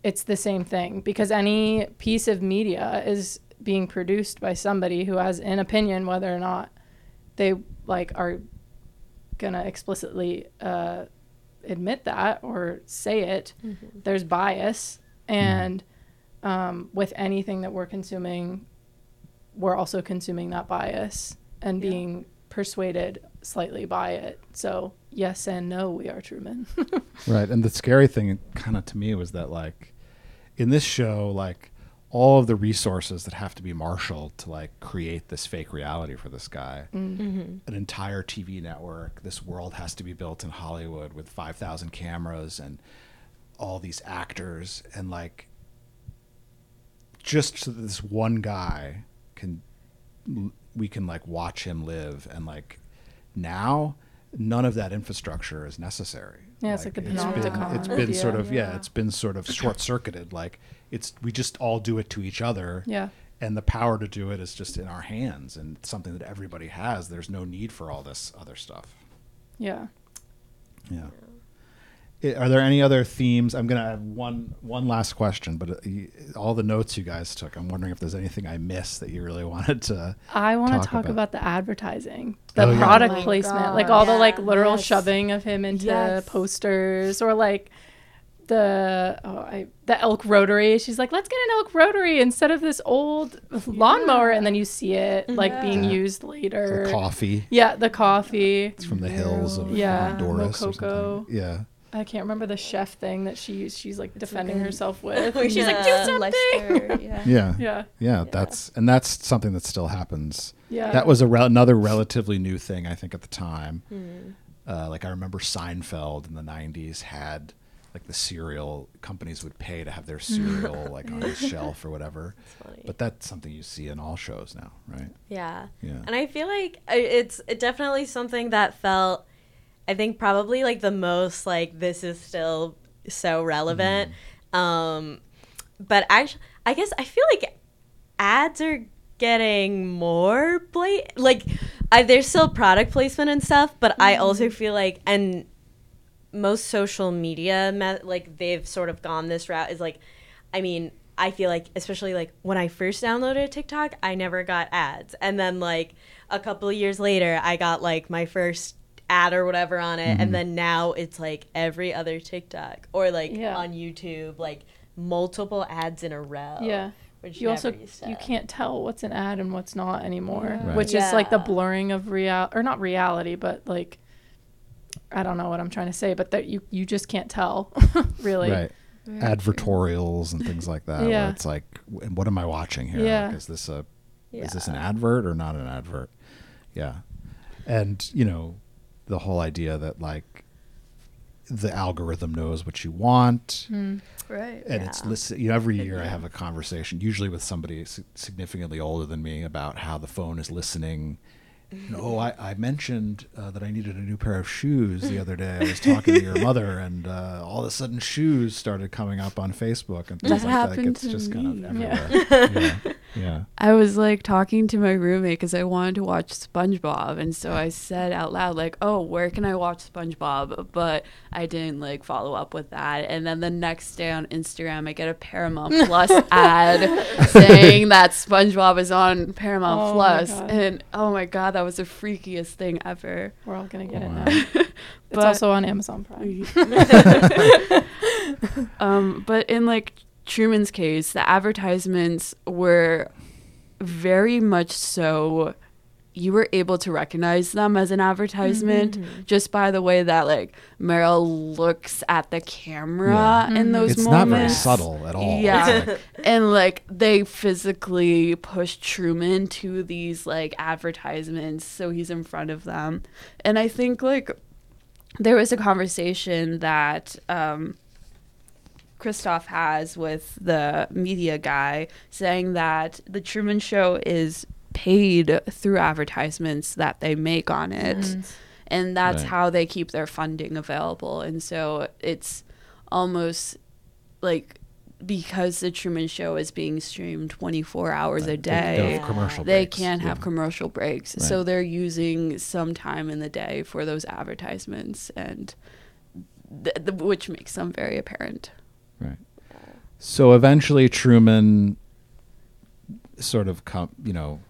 it's the same thing because any piece of media is being produced by somebody who has an opinion whether or not they like are gonna explicitly uh, admit that or say it there's bias and um, with anything that we're consuming we're also consuming that bias and being persuaded slightly by it. So yes and no we are truman [laughs] Right. And the scary thing, kind of to me, was that, like, in this show, like, all of the resources that have to be marshaled to, like, create this fake reality for this guy, mm-hmm. an entire TV network, this world has to be built in Hollywood with 5,000 cameras and all these actors. And, like, just so that this one guy can we can like watch him live. And like now none of that infrastructure is necessary Yeah, it's like the panopticon it's been sort of yeah, it's been sort of short circuited like it's we just all do it to each other. Yeah. and the power to do it is just in our hands and it's something that everybody has. There's no need for all this other stuff. Yeah. Yeah Are there any other themes? I'm gonna have one one last question, but uh, all the notes you guys took, I'm wondering if there's anything I missed that you really [laughs] wanted to. I want to talk talk about. about. the advertising, the Oh, yeah. product Oh my placement, like God. all the like literal Yes. shoving of him into Yes. posters, or like the oh, I, the elk rotary. She's like, let's get an elk rotary instead of this old lawnmower, and then you see it like being Yeah. used later. The coffee. Yeah, the coffee. It's from the hills of Yeah, Honduras. or Mococoa. something. Yeah. I can't remember the chef thing that she used. She's like defending herself [laughs] with. She's She's like, like, "Do do something. Lester, [laughs] yeah. Yeah. Yeah. Yeah, that's and that's something that still happens. Yeah. That was a rel- another relatively new thing I think at the time. Uh, like I remember Seinfeld in the '90s had like the cereal companies would pay to have their [laughs] cereal like on the shelf or whatever. funny. But that's something you see in all shows now, right? Yeah. Yeah. And I feel like it's definitely something that felt I think probably like the most like this is still so relevant. Um, but actually, I guess I feel like ads are getting more blatant. Like, I, there's still product placement and stuff, but I also feel like and most social media me- like they've sort of gone this route is like i mean i feel like especially like when i first downloaded tiktok i never got ads and then like a couple of years later i got like my first ad or whatever on it Mhm. and then now it's like every other tiktok or like Yeah. on youtube like multiple ads in a row Yeah. which you also never used to you can't tell what's an ad and what's not anymore, Yeah. Right. which is like the blurring of real or not reality, but like I don't know what I'm trying to say, but that you you just can't tell [laughs] really. right advertorials and things like that Yeah. where it's like what am i watching here Yeah. like, is this a is this an advert or not an advert yeah and you know the whole idea that like the algorithm knows what you want Hmm. Right. and it's listen you know every year i have a conversation usually with somebody significantly older than me about how the phone is listening know, oh, I, I mentioned uh, that I needed a new pair of shoes the other day. I was talking to your [laughs] mother, and uh, all of a sudden, shoes started coming up on Facebook and things That like that. It's just kind me. of Yeah. everywhere. Yeah. [laughs] yeah. I was like talking to my roommate because I wanted to watch SpongeBob, and so I said out loud like, "Oh, where can I watch SpongeBob?" But I didn't like follow up with that. And then the next day on Instagram, I get a Paramount [laughs] Plus ad saying that SpongeBob is on Paramount Oh Plus, and oh my god, that was the freakiest thing ever. We're all gonna get it Wow. now. [laughs] it's But- also on Amazon Prime. [laughs] um, but in like Truman's case, the advertisements were very much so you were able to recognize them as an advertisement Mhm. just by the way that like Meryl looks at the camera Yeah. in those It's moments. It's not very subtle at all. Yeah. Like- [laughs] and like they physically push Truman to these like advertisements so he's in front of them. And I think like there was a conversation that um Christof has with the media guy saying that the Truman Show is paid through advertisements that they make on it. Mhm. And that's Right. how they keep their funding available. And so it's almost like because the Truman Show is being streamed 24 hours a day, they have commercial they can't have yeah. commercial breaks. Right. So they're using some time in the day for those advertisements, and th- th- which makes them very apparent. Right. So eventually, Truman sort of come, you know,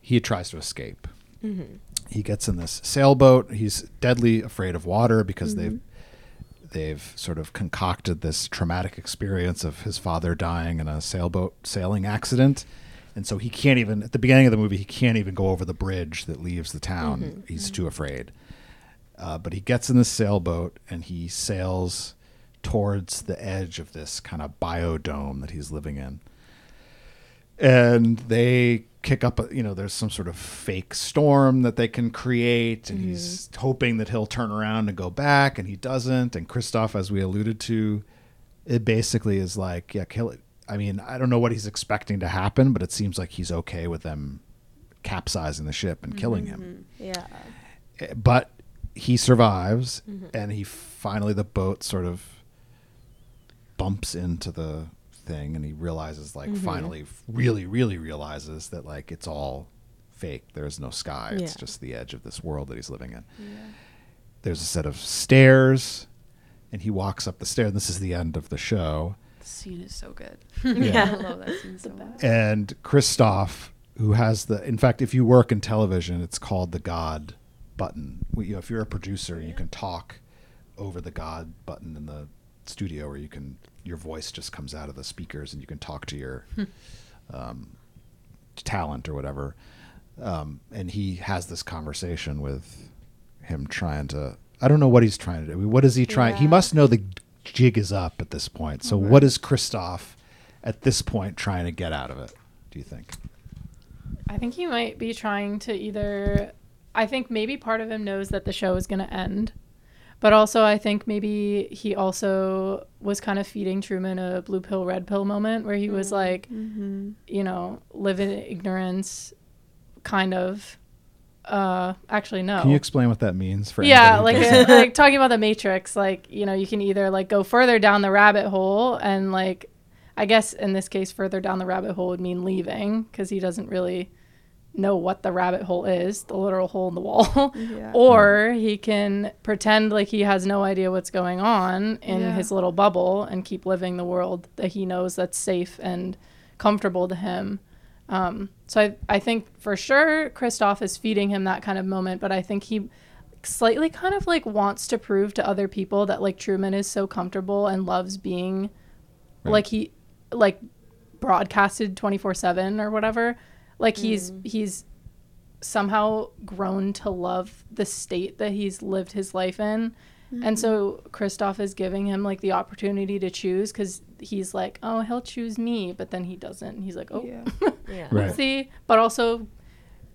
he tries to escape. Mhm. He gets in this sailboat. He's deadly afraid of water because Mhm. they've they've sort of concocted this traumatic experience of his father dying in a sailboat sailing accident. And so he can't even at the beginning of the movie he can't even go over the bridge that leaves the town. Mhm. He's too afraid. Uh, but he gets in the sailboat and he sails towards the edge of this kind of biodome that he's living in. And they kick up, a, you know, there's some sort of fake storm that they can create, and he's hoping that he'll turn around and go back, and he doesn't. And Christof, as we alluded to, it basically is like, yeah, kill it. I mean, I don't know what he's expecting to happen, but it seems like he's okay with them capsizing the ship and killing him. Yeah. Eh, But he survives, Mhm. and he finally the boat sort of bumps into the thing, and he realizes, like, Mhm. finally, really, really realizes that like it's all fake. There's no sky. It's just the edge of this world that he's living in. There's a set of stairs, and he walks up the stair. This is the end of the show. The scene is so good. [laughs] Yeah. I love that scene so much. and Christof, who has the, in fact, if you work in television, it's called the God button. We- You know, if you're a producer, you can talk over the God button in the studio, where you can, your voice just comes out of the speakers, and you can talk to your um, talent or whatever. Um, and he has this conversation with him, trying to. I don't know what he's trying to do. What is he trying? He must know the jig is up at this point. So, Right. what is Christof at this point trying to get out of it? Do you think? I think he might be trying to either. I think maybe part of him knows that the show is going to end, but also I think maybe he also was kind of feeding Truman a blue pill, red pill moment where he was like, Mm-hmm. you know, live in ignorance, kind of, Uh, actually, no. Can you explain what that means for? yeah, like who [laughs] uh, like talking about the Matrix, like you know, you can either like go further down the rabbit hole, and like, I guess in this case, further down the rabbit hole would mean leaving because he doesn't really know what the rabbit hole is, the literal hole in the wall, Yeah. [laughs] or he can pretend like he has no idea what's going on in Yeah. his little bubble and keep living the world that he knows that's safe and comfortable to him. Um, so I, I think for sure Christof is feeding him that kind of moment, but I think he slightly kind of like wants to prove to other people that like Truman is so comfortable and loves being like he like broadcasted 24/7 or whatever. Like he's mm. he's somehow grown to love the state that he's lived his life in. And so mm-hmm. Christof is giving him like the opportunity to choose cuz he's like, "Oh, he'll choose me," but then he doesn't. He's like, "Oh, Yeah. [laughs] Yeah. Right. see, but also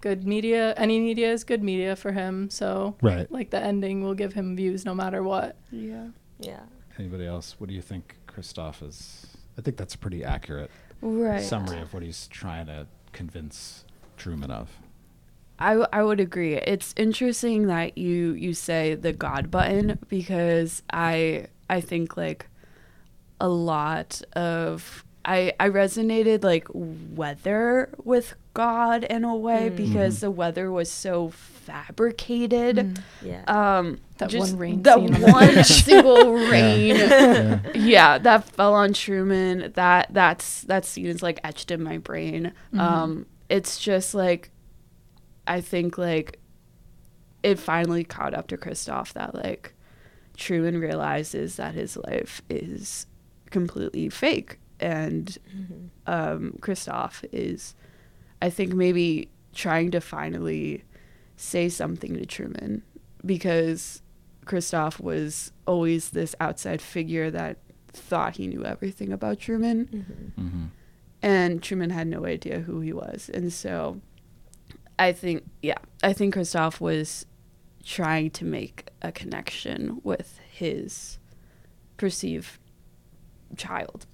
good media. Any media is good media for him. So, Right. like the ending will give him views no matter what. Yeah. Yeah. Anybody else? What do you think Christof is? I think that's a pretty accurate Right. summary of what he's trying to convince Truman of. I, w- I would agree. It's interesting that you you say the God button because I I think like a lot of I I resonated like weather with God in a way hmm. because mm-hmm. the weather was so fabricated. Yeah. Um, That one rain the scene on one [laughs] single rain. Yeah. yeah, that fell on Truman. That that's that scene is like etched in my brain. Um, it's just like I think like it finally caught up to Christof that like Truman realizes that his life is completely fake and um Christof is I think maybe trying to finally say something to Truman because Christof was always this outside figure that thought he knew everything about Truman. Mm-hmm. And Truman had no idea who he was. And so I think, yeah, I think Christof was trying to make a connection with his perceived child.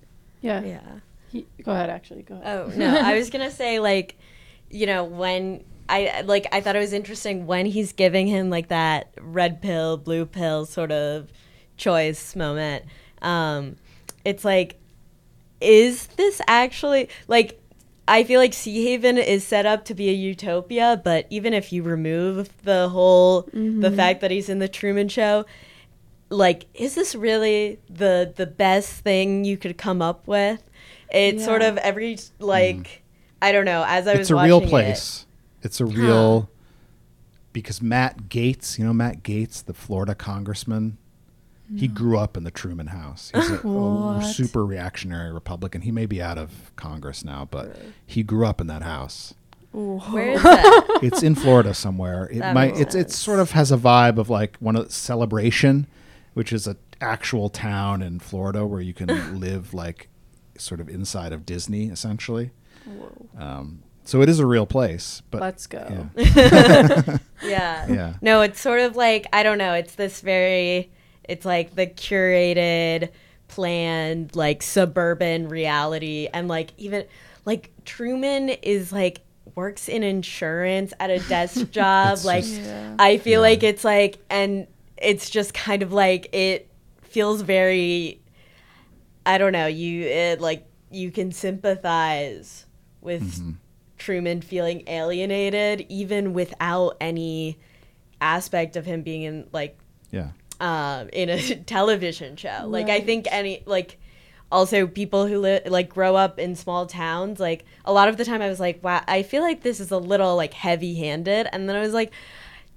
Yeah. Yeah. He, go ahead, actually. Go ahead. Oh no, I was gonna say like, you know, when I like I thought it was interesting when he's giving him like that red pill, blue pill sort of choice moment. Um, it's like, is this actually like? I feel like Seahaven is set up to be a utopia, but even if you remove the whole the fact that he's in the Truman Show, like is this really the the best thing you could come up with? It's sort of every like I don't know. As I was it's a watching real it- place. It's a real because Matt Gaetz, you know Matt Gaetz, the Florida congressman, he grew up in the Truman House. He's a, a super reactionary Republican. He may be out of Congress now, but he grew up in that house. Where is [laughs] that? It's in Florida somewhere. It That might. makes It's it sort of has a vibe of like one of celebration, which is a actual town in Florida where you can [laughs] live like sort of inside of Disney essentially. Um, so it is a real place, but Let's go. yeah. [laughs] yeah. Yeah. No, it's sort of like I don't know. It's this very. It's like the curated, planned, like suburban reality, and like even like Truman is like works in insurance at a desk [laughs] job. Like just- I feel Yeah. like it's like, and it's just kind of like it feels very. I don't know. You it, like you can sympathize with Mm-hmm. Truman feeling alienated, even without any aspect of him being in like yeah. um, in a [laughs] television show. Like I think any like also people who li- like grow up in small towns like a lot of the time I was like wow I feel like this is a little like heavy-handed and then I was like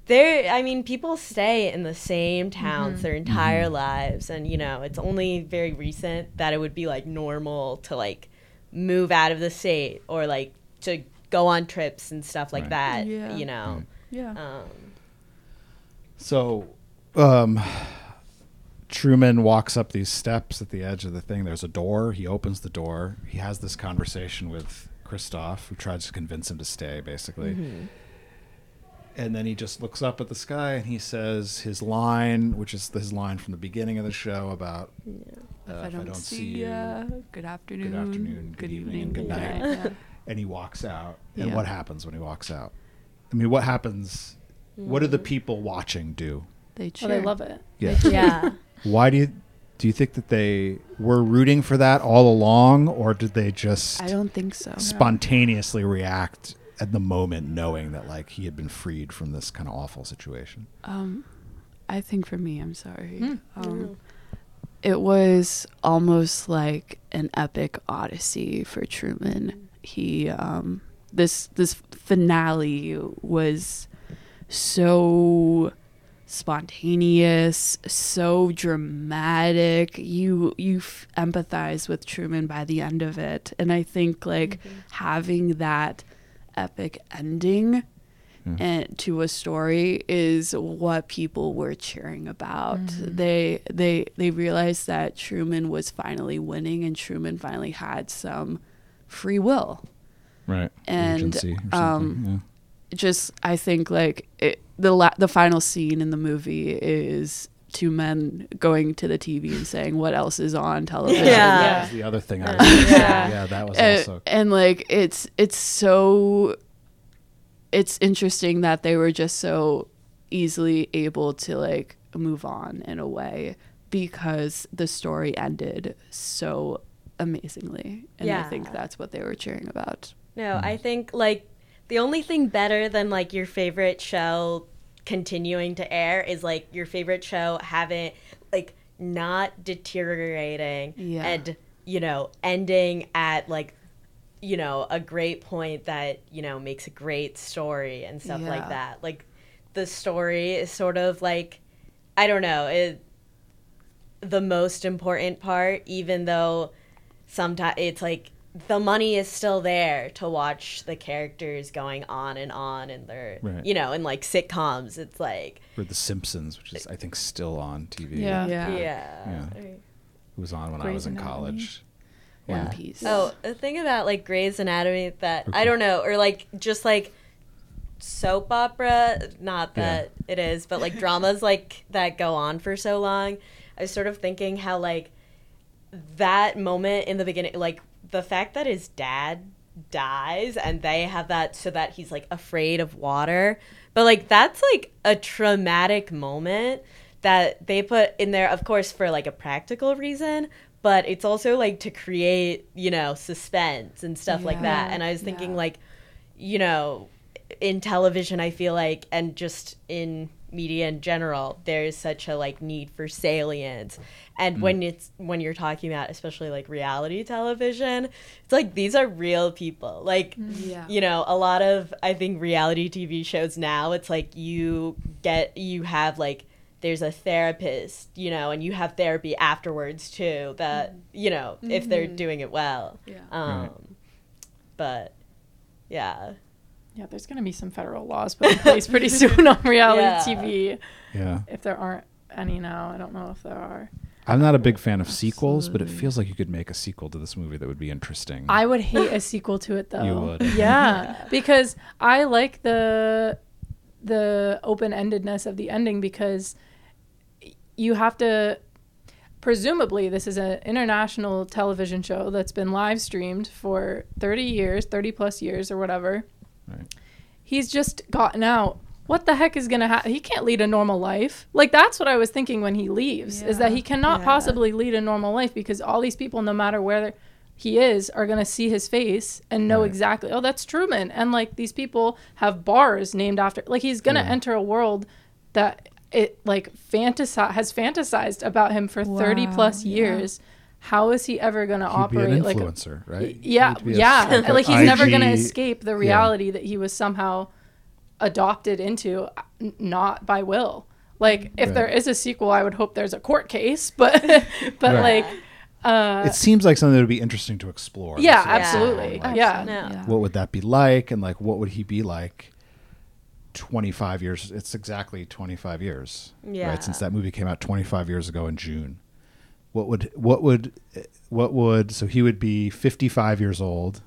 there I mean people stay in the same towns their entire lives and you know it's only very recent that it would be like normal to like move out of the state or like to go on trips and stuff like Right. that Yeah. you know Yeah. um So, um, Truman walks up these steps at the edge of the thing. There's a door. He opens the door. He has this conversation with Christof, who tries to convince him to stay, basically. And then he just looks up at the sky and he says his line, which is his line from the beginning of the show about uh, if I don't, see, ya, good afternoon, good afternoon, good evening, and good night. Yeah. [laughs] and he walks out. And Yeah. what happens when he walks out? I mean, what happens? What do the people watching do? They Oh, they love it. Yeah. Yeah. [laughs] Why do you do you think that they were rooting for that all along, or did they just I don't think so. spontaneously react at the moment, knowing that like he had been freed from this kind of awful situation? Um, I think for me, I'm sorry. Hmm. Um, it was almost like an epic odyssey for Truman. He um, this this finale was so spontaneous, so dramatic. You you f- empathize with Truman by the end of it, and I think like mm-hmm. having that epic ending and to a story is what people were cheering about. Mm-hmm. They they they realized that Truman was finally winning, and Truman finally had some free will. Right. And, Agency or something, um, Just I think like it, the la- the final scene in the movie is two men going to the TV and saying what else is on television. Yeah. That was the other thing I was gonna. Yeah, that was and, also and like it's it's so it's interesting that they were just so easily able to like move on in a way because the story ended so amazingly and i think that's what they were cheering about No, mm. I think like the only thing better than like your favorite show continuing to air is like your favorite show having like not deteriorating Yeah. and you know ending at like you know a great point that you know makes a great story and stuff Yeah. like that. Like the story is sort of like I don't know, it the most important part even though sometimes it's like the money is still there to watch the characters going on and on and they're Right. you know in like sitcoms it's like or The Simpsons, which is I think still on TV. Yeah. yeah yeah, It was on when I was in Anatomy. college. one Yeah. piece Oh, the thing about like Grey's Anatomy that I don't know, or like just like soap opera, not that it is, but like dramas like that go on for so long. I was sort of thinking how like that moment in the beginning, like the fact that his dad dies and they have that so that he's like afraid of water. But like that's like a traumatic moment that they put in there, of course, for like a practical reason, but it's also like to create, you know, suspense and stuff like that. And I was thinking yeah. like, you know, in television, I feel like, and just in media in general, there's such a like need for salience. And mm. when it's when you're talking about especially like reality television, it's like these are real people. Like mm. Yeah. you know, a lot of I think reality TV shows now, it's like you get you have like there's a therapist, you know, and you have therapy afterwards too. That mm. you know, if they're mm-hmm. doing it well. Yeah. Um, Right. but yeah, Yeah, there's going to be some federal laws put in place pretty [laughs] soon on reality Yeah. TV. Yeah. If there aren't any now, I don't know if there are. I'm not a big fan of sequels, but it feels like you could make a sequel to this movie that would be interesting. I would hate a sequel to it though. You would. Yeah, because I like the the open-endedness of the ending because you have to presumably this is an international television show that's been live streamed for 30 years, 30 plus years or whatever. Right. He's just gotten out. What the heck is going to happen? He can't lead a normal life. Like that's what I was thinking when he leaves is that he cannot Yeah. possibly lead a normal life because all these people no matter where he is are going to see his face and know Right. exactly oh that's truman and like these people have bars named after like he's going to Yeah. enter a world that it like fantasi- has fantasized about him for 30 Wow, plus yeah. years how is he ever going to He'd be operate an like a- influencer, right? yeah He'd be a- yeah like a like he's never going to escape the yeah. reality that he was somehow adopted into uh, not by will like if Right. there is a sequel i would hope there's a court case [laughs] but but Right. like uh It seems like something that would be interesting to explore. yeah That's what I'm absolutely saying, like, yeah no. What would that be like, and like what would he be like? 25 years. It's exactly 25 years. Yeah. Right. Since that movie came out 25 years ago in June. What would what would what would so he would be 55 years old.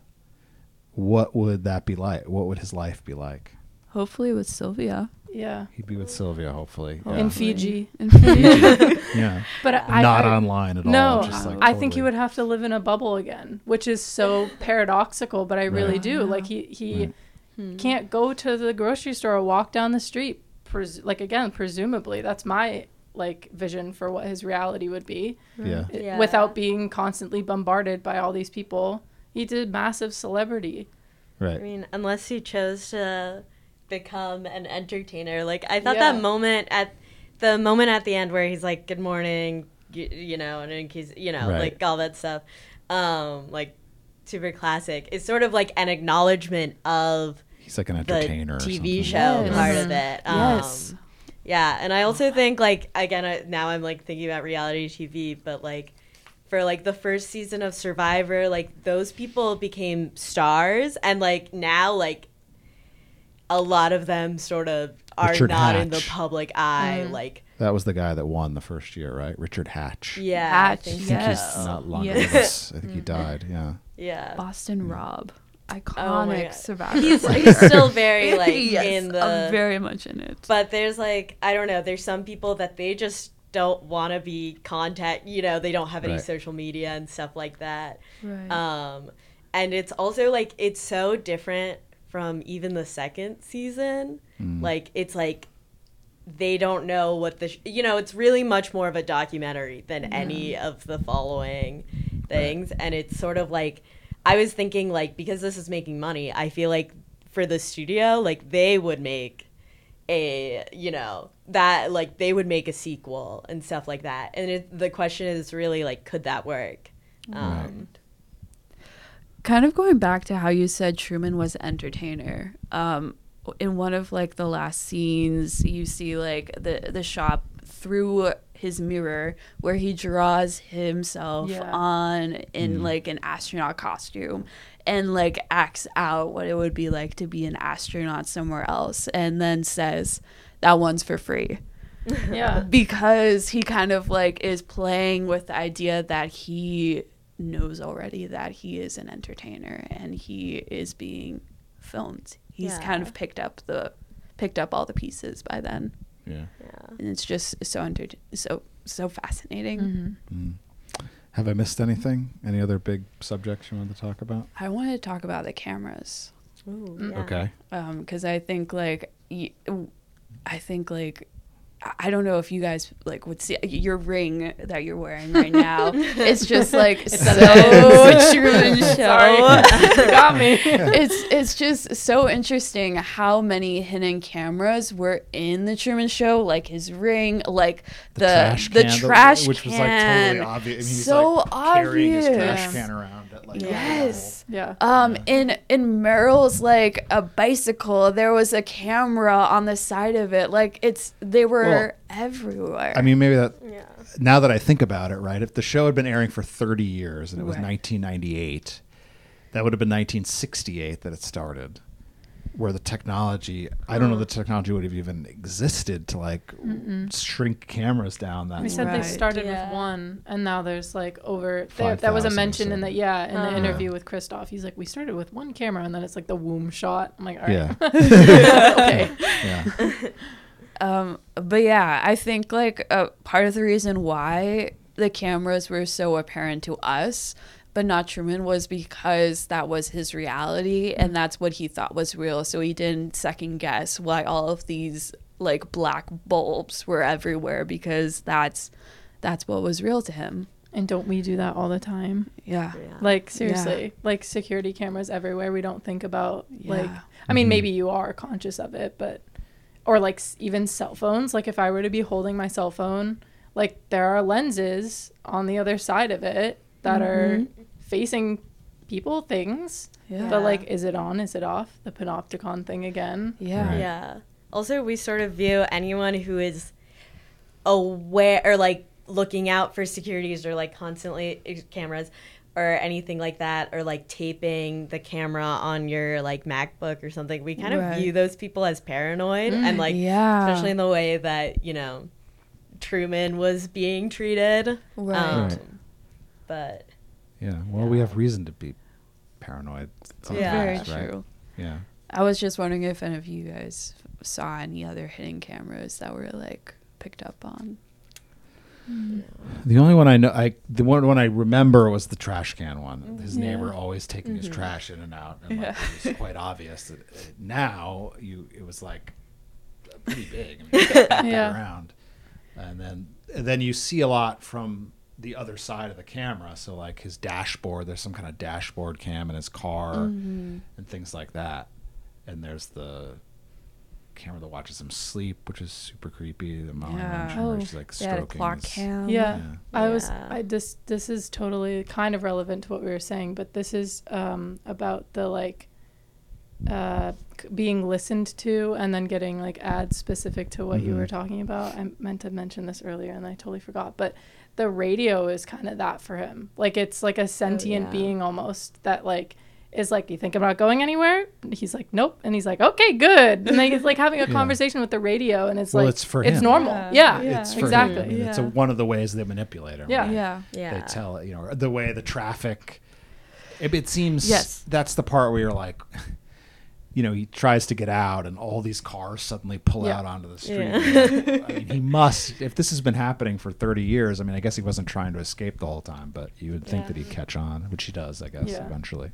What would that be like? What would his life be like? hopefully with sylvia yeah He'd be with Sylvia, hopefully. Oh, Yeah. in fiji In Fiji. [laughs] yeah. but I, Not I, online at no all. Just like i think he would have to live in a bubble again which is so [laughs] paradoxical but i really Right. do like he he Right. Hmm. can't go to the grocery store or walk down the street. Pres- like again, presumably that's my like vision for what his reality would be. Yeah. I- Yeah. Without being constantly bombarded by all these people. He did massive celebrity. Right. I mean, unless he chose to become an entertainer. Like I thought Yeah. that moment at the moment at the end where he's like, "Good morning," you, you know, and he's you know Right. like all that stuff, um, like super classic. It's sort of like an acknowledgement of He's like an entertainer. or TV something. show Yes. part of it. Um, Yes. Yeah, and I also think like again I, now I'm like thinking about reality TV, but like for like the first season of Survivor, like those people became stars, and like now like a lot of them sort of are Richard not in the public eye. Mm-hmm. Like That was the guy that won the first year, right? Richard Hatch. yeah, Hatch, I think I think yes. Uh, he's not longer Yes. I think he mm-hmm. died. Yeah. yeah. Boston Hmm. Rob, Oh my iconic God. survivor. He's, player. he's still very [laughs] like Yes, in the I'm very much in it. but there's like I don't know. There's some people that they just don't want to be contact. You know, they don't have any Right. social media and stuff like that. Right. Um, and it's also like it's so different from even the second season. Like it's like they don't know what the sh- you know. It's really much more of a documentary than any of the following things, and it's sort of like I was thinking like because this is making money, I feel like for the studio, like they would make a you know that like they would make a sequel and stuff like that and it, the question is really like could that work um kind of going back to how you said Truman was an entertainer. Um, in one of like the last scenes, you see like the the shop through his mirror where he draws himself Yeah. on in mm-hmm. like an astronaut costume and like acts out what it would be like to be an astronaut somewhere else and then says that one's for free [laughs] Yeah. because he kind of like is playing with the idea that he knows already that he is an entertainer and he is being filmed. He's kind of picked up the picked up all the pieces by then, Yeah. and it's just so enter- so so fascinating. Mm-hmm. Mm. Have I missed anything? Any other big subjects you want to talk about? I wanted to talk about the cameras ooh, mm. yeah. Okay. Um, because I think like y- I think like I- I don't know if you guys like would see your ring that you're wearing right now. it's just like [laughs] so [laughs] Truman Show. Sorry. [laughs] Got me. it's it's just so interesting how many hidden cameras were in the Truman Show, like his ring, like the trash the can, trash which was like can. totally obvious. I mean, he's so like carrying his obvious. trash can around at like Yes. Yeah. Um, in in Meryl's like a bicycle, there was a camera on the side of it. Like it's they were everywhere. I mean, maybe that. Yeah. Now that I think about it, right? If the show had been airing for 30 years and it was Right. 1998, that would have been 1968 that it started. Where the technology, I don't know, the technology would have even existed to like shrink cameras down that. They said Right. they started Yeah. with one, and now there's like over. There, that was a or mention in the yeah in the Uh-huh. interview with Christof. He's like, we started with one camera, and then it's like the womb shot. I'm like, all right, Yeah. [laughs] okay. yeah. [laughs] Um, but yeah, I think like uh, part of the reason why the cameras were so apparent to us, but not Truman, was because that was his reality and mm. that's what he thought was real. So he didn't second guess why all of these like black bulbs were everywhere because that's that's what was real to him. And don't we do that all the time? Yeah. Like seriously, like security cameras everywhere. We don't think about like. I mean, mm-hmm. maybe you are conscious of it, but or like even cell phones. Like if I were to be holding my cell phone, like there are lenses on the other side of it that are mm-hmm. Facing people, things. Yeah. But like, is it on? Is it off? The panopticon thing again. Yeah. Right. yeah also we sort of view anyone who is aware or like looking out for securities or like constantly eh, cameras or anything like that or like taping the camera on your like macbook or something we kind of Right. view those people as paranoid and like Yeah. especially in the way that you know truman was being treated Right. Um, Right. but Yeah. Well, we have reason to be paranoid. Yeah. Very right? true. Yeah. I was just wondering if any of you guys saw any other hidden cameras that were like picked up on. The only one I know, I the one one I remember was the trash can one. His Yeah. neighbor always taking his Mhm. trash in and out, and like, it was quite obvious that uh, now you it was like pretty big. I mean, [laughs] Yeah. around, and then and then you see a lot from the other side of the camera. So like his dashboard, there's some kind of dashboard cam in his car Mhm. and things like that. And there's the camera that watches him sleep, which is super creepy. The mom Yeah. mentioned where Oh, she's like they had a stroking Clark his- cam. Yeah. Yeah. I was I this this is totally kind of relevant to what we were saying, but this is um about the like uh being listened to and then getting like ads specific to what you Mhm. were talking about. I meant to mention this earlier and I totally forgot, but the radio is kind of that for him. Like it's like a oh, sentient yeah. being almost that like is like, you think about going anywhere? He's like, nope. And he's like, okay, good. And then he's like having a [laughs] Yeah. conversation with the radio, and it's Well, like, it's for it's him. normal. Yeah. Yeah, Yeah. It's for exactly. him. I mean, It's a, one of the ways they manipulate him. Yeah. right? Yeah. Yeah. They tell you know the way the traffic. It, it seems Yes. that's the part where you're like, you know, he tries to get out, and all these cars suddenly pull Yeah. out onto the street. Yeah. [laughs] I mean, he must. If this has been happening for 30 years, I mean, I guess he wasn't trying to escape the whole time, but you would think Yeah. that he'd catch on, which he does, I guess, eventually.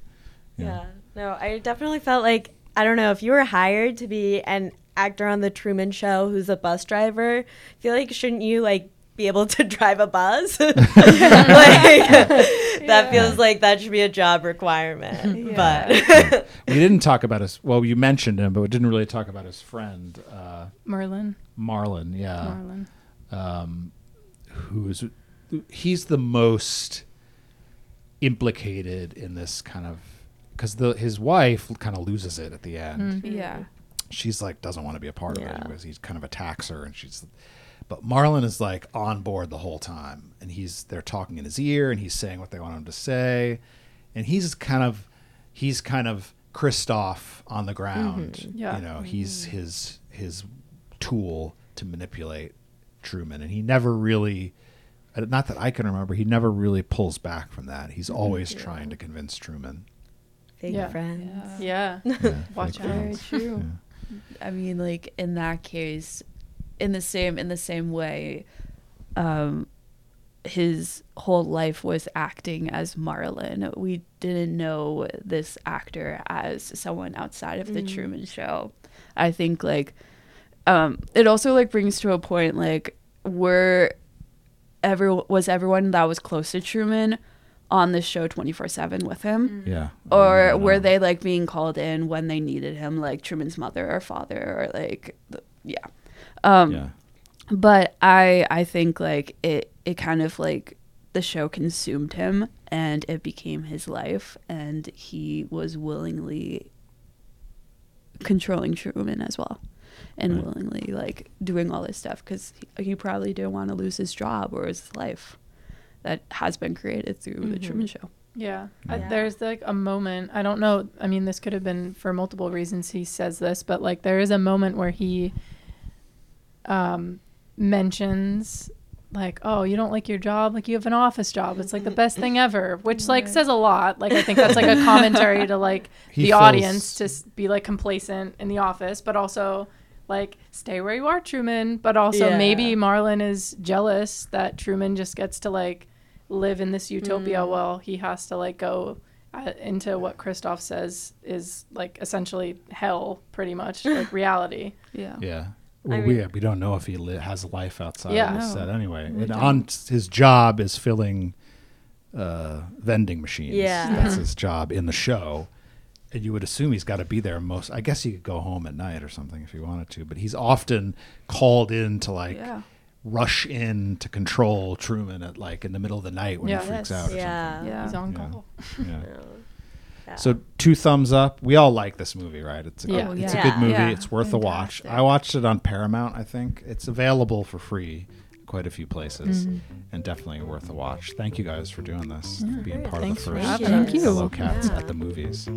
Yeah. No, I definitely felt like I don't know if you were hired to be an actor on the Truman Show who's a bus driver. I feel like shouldn't you like be able to [laughs] drive a bus? [laughs] [laughs] like that feels like that should be a job requirement. But We didn't talk about his. Well, you mentioned him, but we didn't really talk about his friend, uh, Merlin. Marlon. Yeah. Marlon. um, who's he's the most implicated in this kind of because the his wife kind of loses it at the end. Yeah. She's like doesn't want to be a part of it because he kind of attacks her and she's. But Marlon is like on board the whole time, and he's they're talking in his ear, and he's saying what they want him to say, and he's kind of he's kind of Christof on the ground. Mm-hmm. Yeah. You know, mm-hmm. he's his his tool to manipulate Truman, and he never really, uh, not that I can remember, he never really pulls back from that. He's mm-hmm. always trying to convince Truman. fake Yeah. friends. Yeah. Yeah, [laughs] Watch out. Very friends. true. I mean, like in that case, in the same in the same way, um, his whole life was acting as Marlon. We didn't know this actor as someone outside of the Truman Show. I think like, um, it also like brings to a point like were every was everyone that was close to Truman on the show twenty four seven with him Yeah. or I were they like being called in when they needed him like truman's mother or father or like the, yeah um Yeah. but i i think like it it kind of like the show consumed him and it became his life and he was willingly controlling truman as well and Right. willingly like doing all this stuff because he, he probably didn't want to lose his job or his life that has been created through the truman show Yeah. I, Yeah. there's like a moment, I don't know, I mean, this could have been for multiple reasons he says this, but like there is a moment where he um, mentions, like, oh, you don't like your job? Like, you have an office job. It's like the best thing ever, which like says a lot. Like, I think that's like a [laughs] commentary to like [laughs] He the feels- audience to be like complacent in the office, but also like stay where you are, Truman. But also Yeah. maybe Marlon is jealous that Truman just gets to like live in this utopia Mm. while he has to like go uh, into what Christof says is like essentially hell, pretty much like [laughs] reality. yeah Yeah. Well, mean- we, we don't know if he li- has a life outside Yeah. of the No, set anyway. And don't. on his job is filling uh, vending machines. Yeah. That's [laughs] his job in the show. And you would assume he's got to be there most. I guess he could go home at night or something if he wanted to, but he's often called in to like Yeah. rush in to control Truman at like in the middle of the night when Yeah. he freaks out or Yeah. something. Yeah. He's on Yeah. call. Yeah. [laughs] So two thumbs up. We all like this movie, right? It's a, yeah. it's yeah. a good movie. Yeah. It's worth Fantastic. a watch. I watched it on Paramount. I think it's available for free, quite a few places, mm-hmm. and definitely worth a watch. Thank you guys for doing this, being part Thanks of the first Thank you. Fellow Cats at the movies.